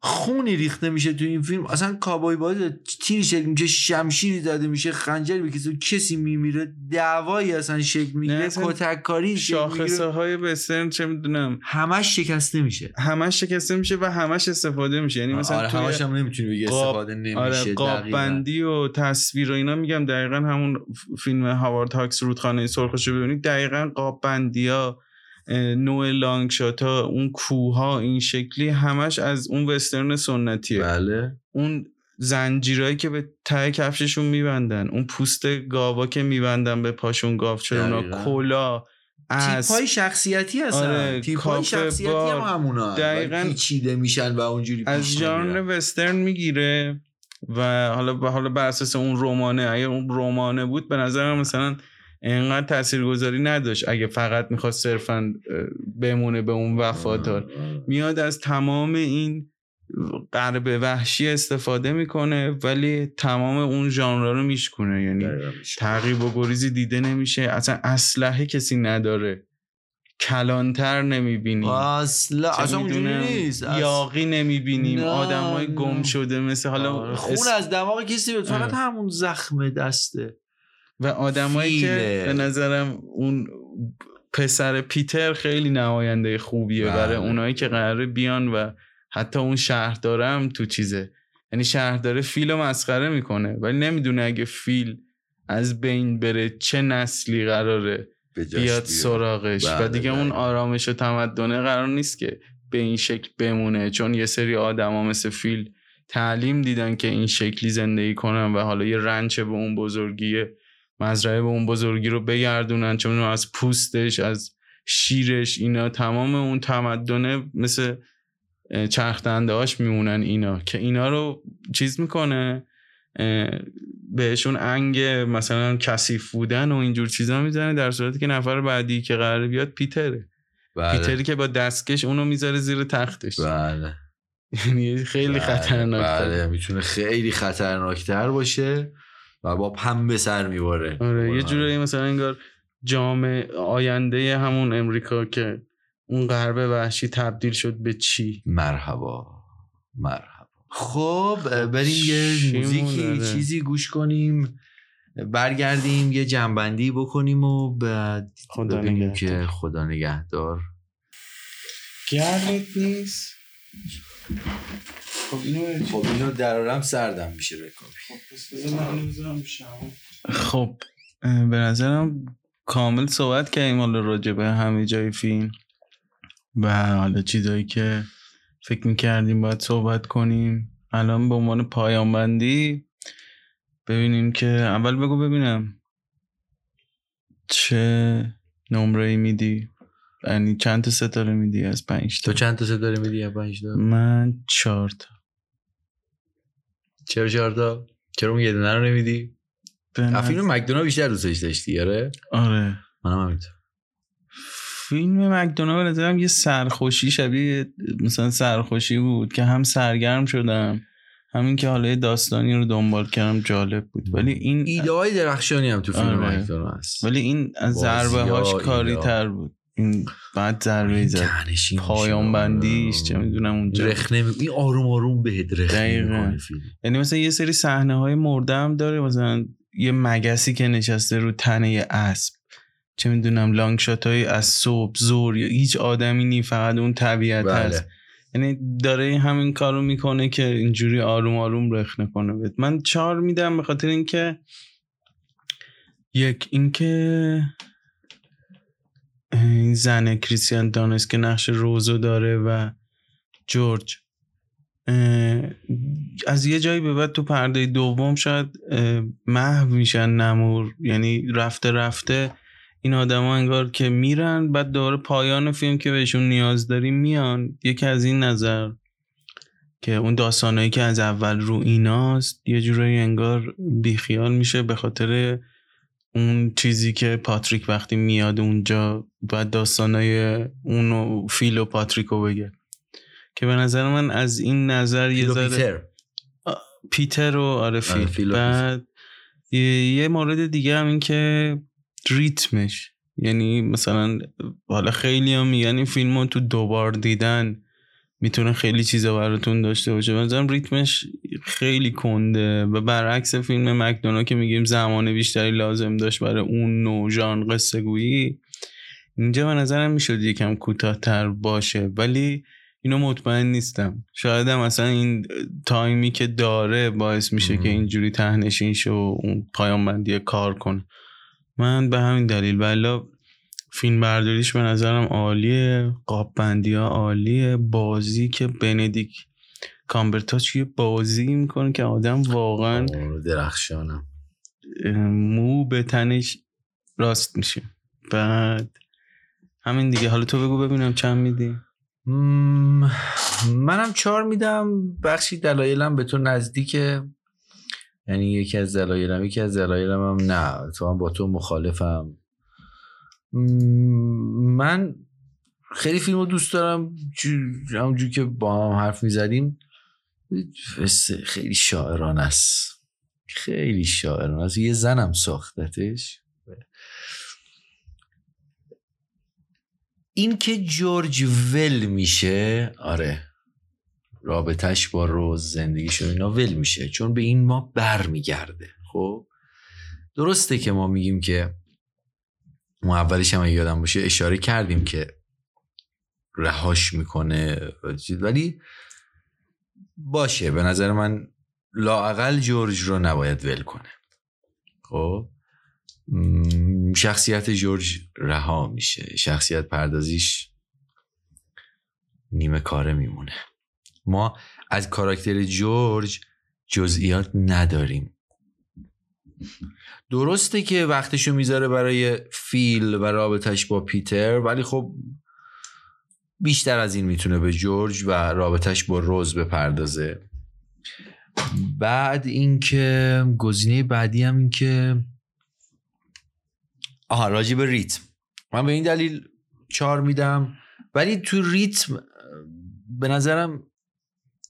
خونی ریخته میشه تو این فیلم. اصلا کابای باز تیری شکل میشه شمشیری زده میشه خنجری بکشه کسی میمیره. دعوایی اصلا شکل می‌گیره کتککاری شاخصه های وسترن چه می‌دونم. همش شکسته میشه. همش شکسته میشه و همش استفاده میشه. یعنی مثلا آره همش هم نمی‌تونی بگی قاب- استفاده نمیشه آره قاب. بندی و تصویر و اینا میگم دقیقا همون فیلم هاوارد هاکس رودخانه سرخش رو ببینید دقیقا قاب بندی ها نوع لانگ شات ها اون کوه ها این شکلی همش از اون وسترن سنتیه بله اون زنجیرهایی که به ته کفششون میبندن اون پوست گاوا که میبندن به پاشون گاو شده اونا. کلا تیپ های شخصیتی هستن آره، تیپ های کافه شخصیتی بار. هم همونا دقیقاً. پیچیده میشن و اونجوری از ژانر. وسترن می‌گیره و حالا حالا بر اساس اون رمانه اگه اون رمانه بود به نظرم مثلا انقدر تاثیرگذاری نداشت. اگه فقط می‌خواد صرفا بمونه به اون وفادار. میاد از تمام این غرب وحشی استفاده می‌کنه ولی تمام اون ژانر رو میشکنه یعنی. تعقیب و گریزی دیده نمیشه. اصلا اسلحه کسی نداره. کلانتر نمی‌بینیم. اصلا اصلا اونجوری نیست. یاقی نمی‌بینیم. نه، آدم های نه. گم شده مثل حالا آره، خون از دماغ کسی به. همون زخم دسته. و آدمایی که. به نظرم اون پسر پیتر خیلی نماینده خوبیه بله. برای اونایی که قراره بیان و حتی اون شهرداره هم تو چیزه یعنی شهرداره فیل رو مسخره می‌کنه ولی نمی‌دونه اگه فیل از بین بره چه نسلی قراره بیاد. سراغش و بله، دیگه اون دقیقاً. آرامش و تمدنه قرار نیست که به این شکل بمونه چون یه سری آدما مثل فیل تعلیم دیدن که این شکلی زندگی کنن و حالا یه رنچ به اون بزرگی مزرعه به اون بزرگی رو بگردونن چون از پوستش از شیرش اینا تمام اون تمدنه مثل اه، چرخ دنده هاش میمونن اینا که اینا رو چیز می‌کنه بهشون انگ مثلا کثیف بودن و اینجور چیزا می‌زنه در صورتی که نفر بعدی که قراره بیاد پیتره. بله. پیتری که با دستکش اونو می‌ذاره زیر تختش. بله. یعنی خیلی بله، خطرناک بله می‌تونه خیلی خطرناکتر باشه. و با پنبه سر میباره. آره یه جورایی مثلا انگار جامعه آینده همون امریکا که اون غرب وحشی تبدیل شد به چی؟ مرحبا. مرحبا. خب بریم یه موزیکی مونده؟ چیزی گوش کنیم برگردیم یه جنبندی بکنیم و بعد خدا ببینیم نگهدار. که خدا نگهدار. گرمت نیست؟ خب اینو خب اینو درارم سردم میشه رکابی خب اه، به نظرم کامل صحبت کردیم حالا راجع به همه جای فیلم و حالا چیزایی که فکر می‌کردیم باید صحبت کنیم. الان به عنوان پایان بندی ببینیم که اول بگو ببینم چه نمره ای میدی. یعنی چند تا ستاره میدی از پنج تو تا چند تا ستاره میدی یا پنج تا؟ من چهار تا. چرا چهار تا؟ چرا اون یه دونه رو نمیدی؟ از فیلم مکدونا بیشتر دوستش داشتی آره؟ آره. منم همینطور فیلم مکدونا به نظرم یه سرخوشی شبیه مثلا سرخوشی بود که هم سرگرم شدم همین که حالا یه داستانی رو دنبال کردم جالب بود. ولی این ایده های درخشانی هم تو فیلم آره. هست. ولی این از ضربه هاش. کاری تر بود. این بعد ضربه ای زد. پایان میشه. بندیش چه می‌دونم اونجا. رخ نمی این آروم آروم بهت رخ. نمی‌کنه یعنی مثلا یه سری صحنه های مرده هم داره مثلا یه مگسی که نشسته رو تنه اسب چه می‌دونم لانگ شات های از صبح زور یا هیچ آدمی نی فقط اون طبیعت هست. بله یعنی داره همین کارو می‌کنه که اینجوری آروم آروم رخ کنه بهت. من چهار میدم به خاطر اینکه یک اینکه این زن کریستیان دانست که نقش روزو داره و جورج از یه جایی به بعد تو پرده دوم شاید محو میشن نمور یعنی رفته رفته این آدما انگار که میرن بعد دوباره پایان فیلم که بهشون نیاز داریم میان. یکی از این نظر که اون داستانایی که از اول رو ایناست یه جورایی انگار بیخیال میشه به خاطر اون چیزی که پاتریک وقتی میاد اونجا بعد داستانای اون و فیل و پاتریکو بگه. که به نظر من از این نظر یه ذره پیتر. پیتر و آره فیل آره، فیل. و بعد یه, یه مورد دیگه هم این که ریتمش. یعنی مثلا حالا خیلی هم میگن این فیلم رو تو دوبار دیدن. می‌تونه خیلی چیزا براتون داشته باشه. بنظرم ریتمش خیلی کنده. و برعکس فیلم مکدونا که میگیم زمان بیشتری لازم داشت برای اون نوع ژان قصه گویی اینجا به نظرم می‌شد یکم کوتاهتر باشه. ولی اینو مطمئن نیستم. شاید هم مثلا این تایمی که داره باعث میشه مم. که اینجوری تهنشین شه و اون پایان بندی کار کنه. من به همین دلیل ولی فیلم برداریش به نظرم عالیه قاب بندی ها عالیه. بازی که بندیک کامبرتاچ یه بازی می‌کنه که آدم واقعا درخشانم. مو به تنش راست میشه. بعد همین دیگه. حالا تو بگو ببینم چند میدی؟ مم، منم چهار میدم. بخشی دلایلم به تو نزدیکه. یعنی یکی از دلایلم یکی از دلایلم هم نه. تو با تو مخالفم. من خیلی فیلم رو دوست دارم. جو- همونجور که با هم حرف می‌زدیم خیلی شاعران است. خیلی شاعران است. یه زنم ساختتش. این که جورج ول میشه آره. رابطش با روز زندگیش و اینا ول میشه. چون به این ما بر میگرده خب؟ درسته که ما میگیم که ما اولش هم یادم باشه اشاره کردیم که رهاش می‌کنه ولی باشه به نظر من لاقل جورج رو نباید ول کنه. خب؟ شخصیت جورج رها میشه. شخصیت پردازیش نیمه کاره میمونه. ما از کاراکتر جورج جزئیات نداریم. درسته که وقتشو می‌ذاره برای فیل و رابطش با پیتر ولی خب بیشتر از این می‌تونه به جورج و رابطش با روز بپردازه. بعد اینکه گزینه بعدی هم این که آها راجع به ریتم. من به این دلیل چهار میدم. ولی تو ریتم به نظرم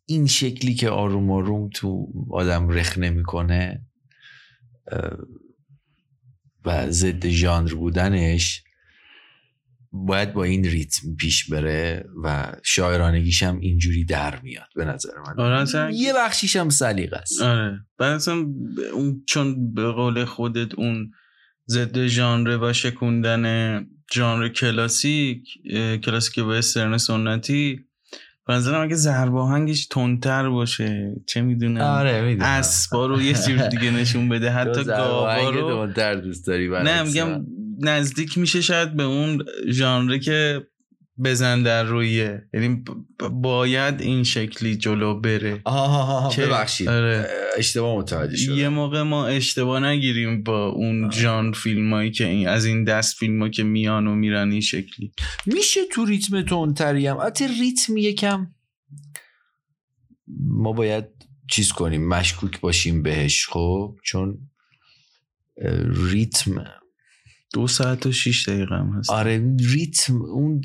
این شکلی که آروم آروم تو آدم رخنه می‌کنه و ضد ژانر بودنش باید با این ریتم پیش بره و شاعرانگیش هم اینجوری در میاد به نظر من. آره اصلا یه بخشیش هم سلیقه است. آره. بعد اصلا ب- اون چون به قول خودت اون ضد ژانر و شکوندن ژانر کلاسیک کلاسیک به استرن سنتی به نظرم اگه ضرب آهنگش تندتر باشه چه می‌دونم آره می‌دونم اسبا رو یه جور دیگه نشون بده حتی گاوا رو در دوست داری نه میگم. نزدیک میشه شاید به اون ژانره که بزن در رویه یعنی باید این شکلی جلو بره. آها که- ببخشید. آره. اشتباه متوجه شدم. یه موقع ما اشتباه نگیریم با اون. ژانر فیلمایی که این از این دست فیلم که میان و میرن این شکلی. میشه تو ریتم تندتری هم؟ البته ریتم یکم ما باید چیز کنیم مشکوک باشیم بهش خب؟ چون ریتم دو ساعت و شیش دقیقه هم هست آره ریتم اون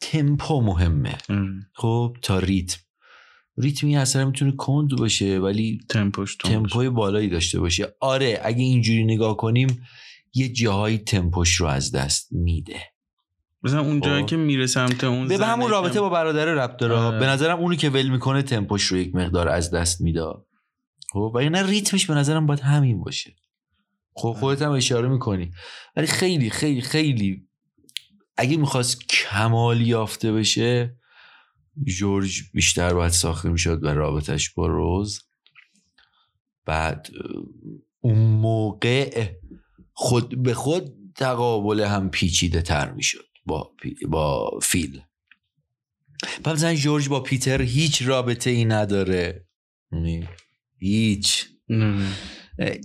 تمپو مهمه. خب تا ریتم ریتم یه اثر می‌تونه کند باشه ولی تمپوش. تمپوی بالایی داشته باشه آره اگه اینجوری نگاه کنیم یه جاهایی تمپوش رو از دست میده مثلا اون جایی خب. که میره سمت اون به همون رابطه با برادر ربط داره آره. به نظرم اونی که ول می‌کنه تمپوش رو یک مقدار از دست میده خب؟ و نه ریتمش به نظرم باید همین باشه. خب خودت هم اشاره می‌کنی. ولی خیلی خیلی خیلی اگه می‌خواست کمال یافته بشه جورج بیشتر باید ساخته می‌شد و رابطش با روز. بعد اون موقع خود به خود تقابل هم پیچیده تر می‌شد با, پی- با فیل. مثلا جورج با پیتر هیچ رابطه ای نداره. یعنی هیچ.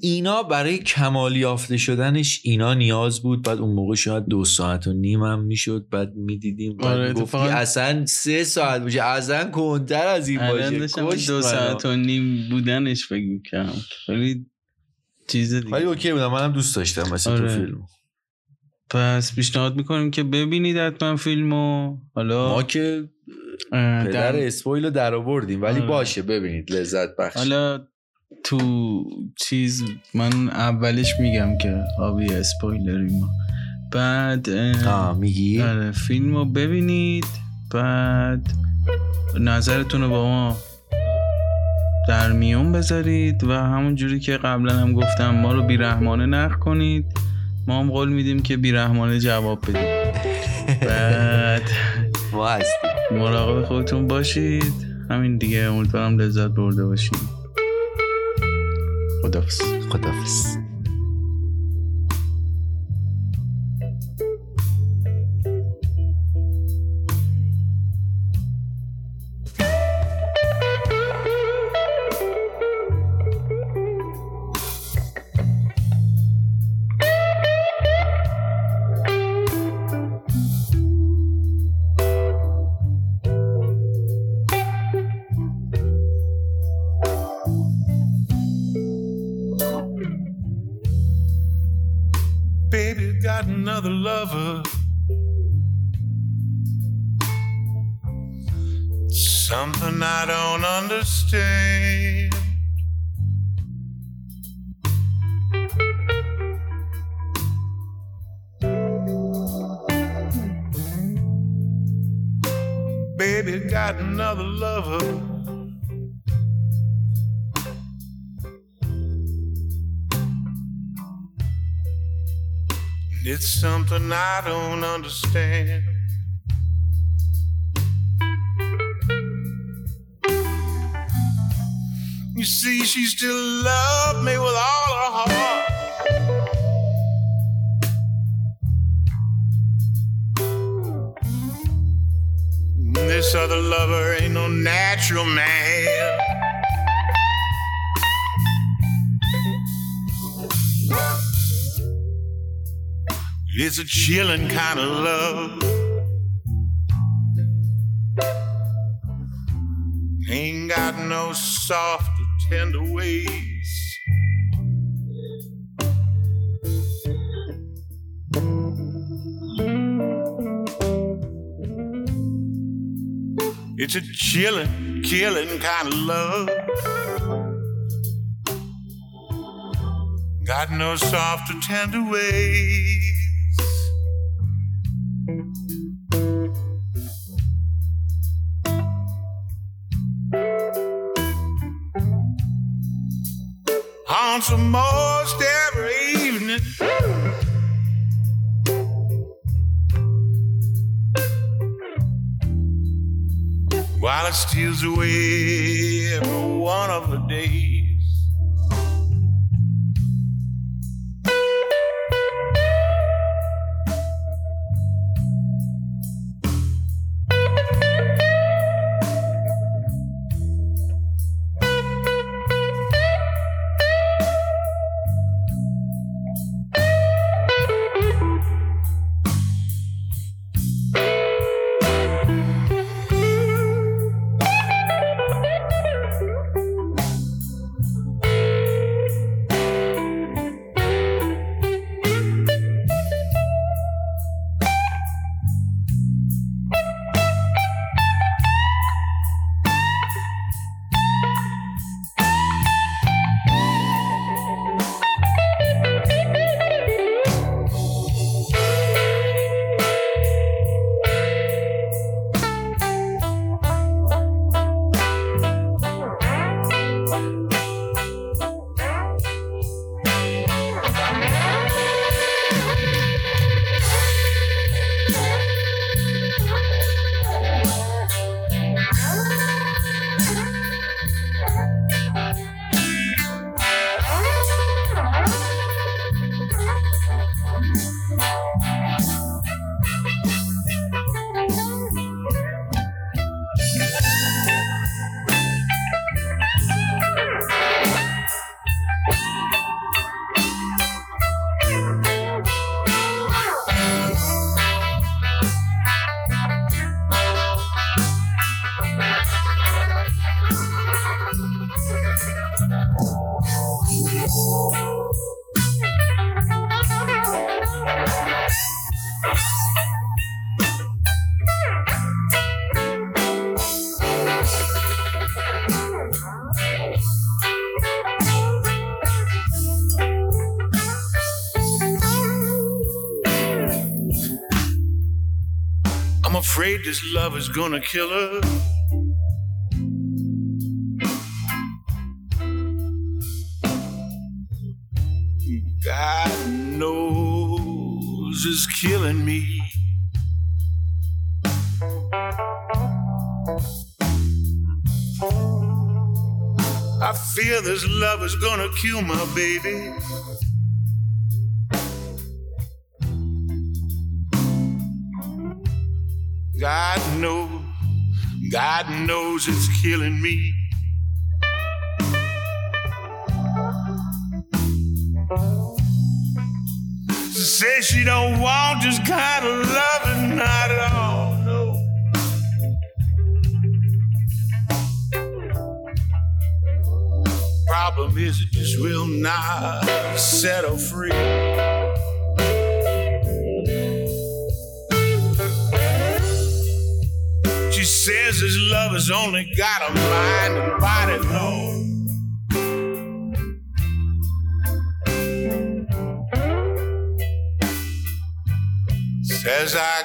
اینا برای کمال یافته شدنش اینا نیاز بود. بعد اون موقع شاید دو ساعت و نیم هم می‌شد. بعد می‌دیدیم بعد آره، گفتی اتفاقاً- اصلا سه ساعت باشه. اصلا کنتر از این باشه. دو. ساعت و نیم بودنش فکر می‌کنم ولی چیز دیگه. ولی اوکی بودم. منم دوست داشتم مثل آره. تو فیلم. پس پیشنهاد می‌کنیم که ببینید حتما فیلمو. حالا ما که پدر در- اسپویل رو در آوردیم ولی آره. باشه ببینید لذت بخش. حالا تو چیز من اولش میگم که آبی اسپویلری ما. بعد میگی؟ آره فیلم رو ببینید بعد نظرتون رو با ما در میون بذارید و همون جوری که قبلا هم گفتم ما رو بیرحمانه نقد کنید. ما هم قول میدیم که بیرحمانه جواب بدیم. (laughs) بعد ما هستیم. مراقب خودتون باشید. همین دیگه امیدوارم لذت برده باشید. خدافز خدافز something I don't understand. You see, she still loved me with all her heart. This other lover ain't no natural man. It's a chilling kind of love. Ain't got no soft or tender ways. It's a chilling, killing kind of love. Got no soft or tender ways. Haunts almost every evening. While it steals away every one of the days. This love is gonna kill her. God knows it's killing me. I fear this love is gonna kill my baby. God knows it's killing me. She says she don't want this kind of loving, not at all, no. Problem is, it just will not set her free. She says his love has only got a mind and body, Lord. Says I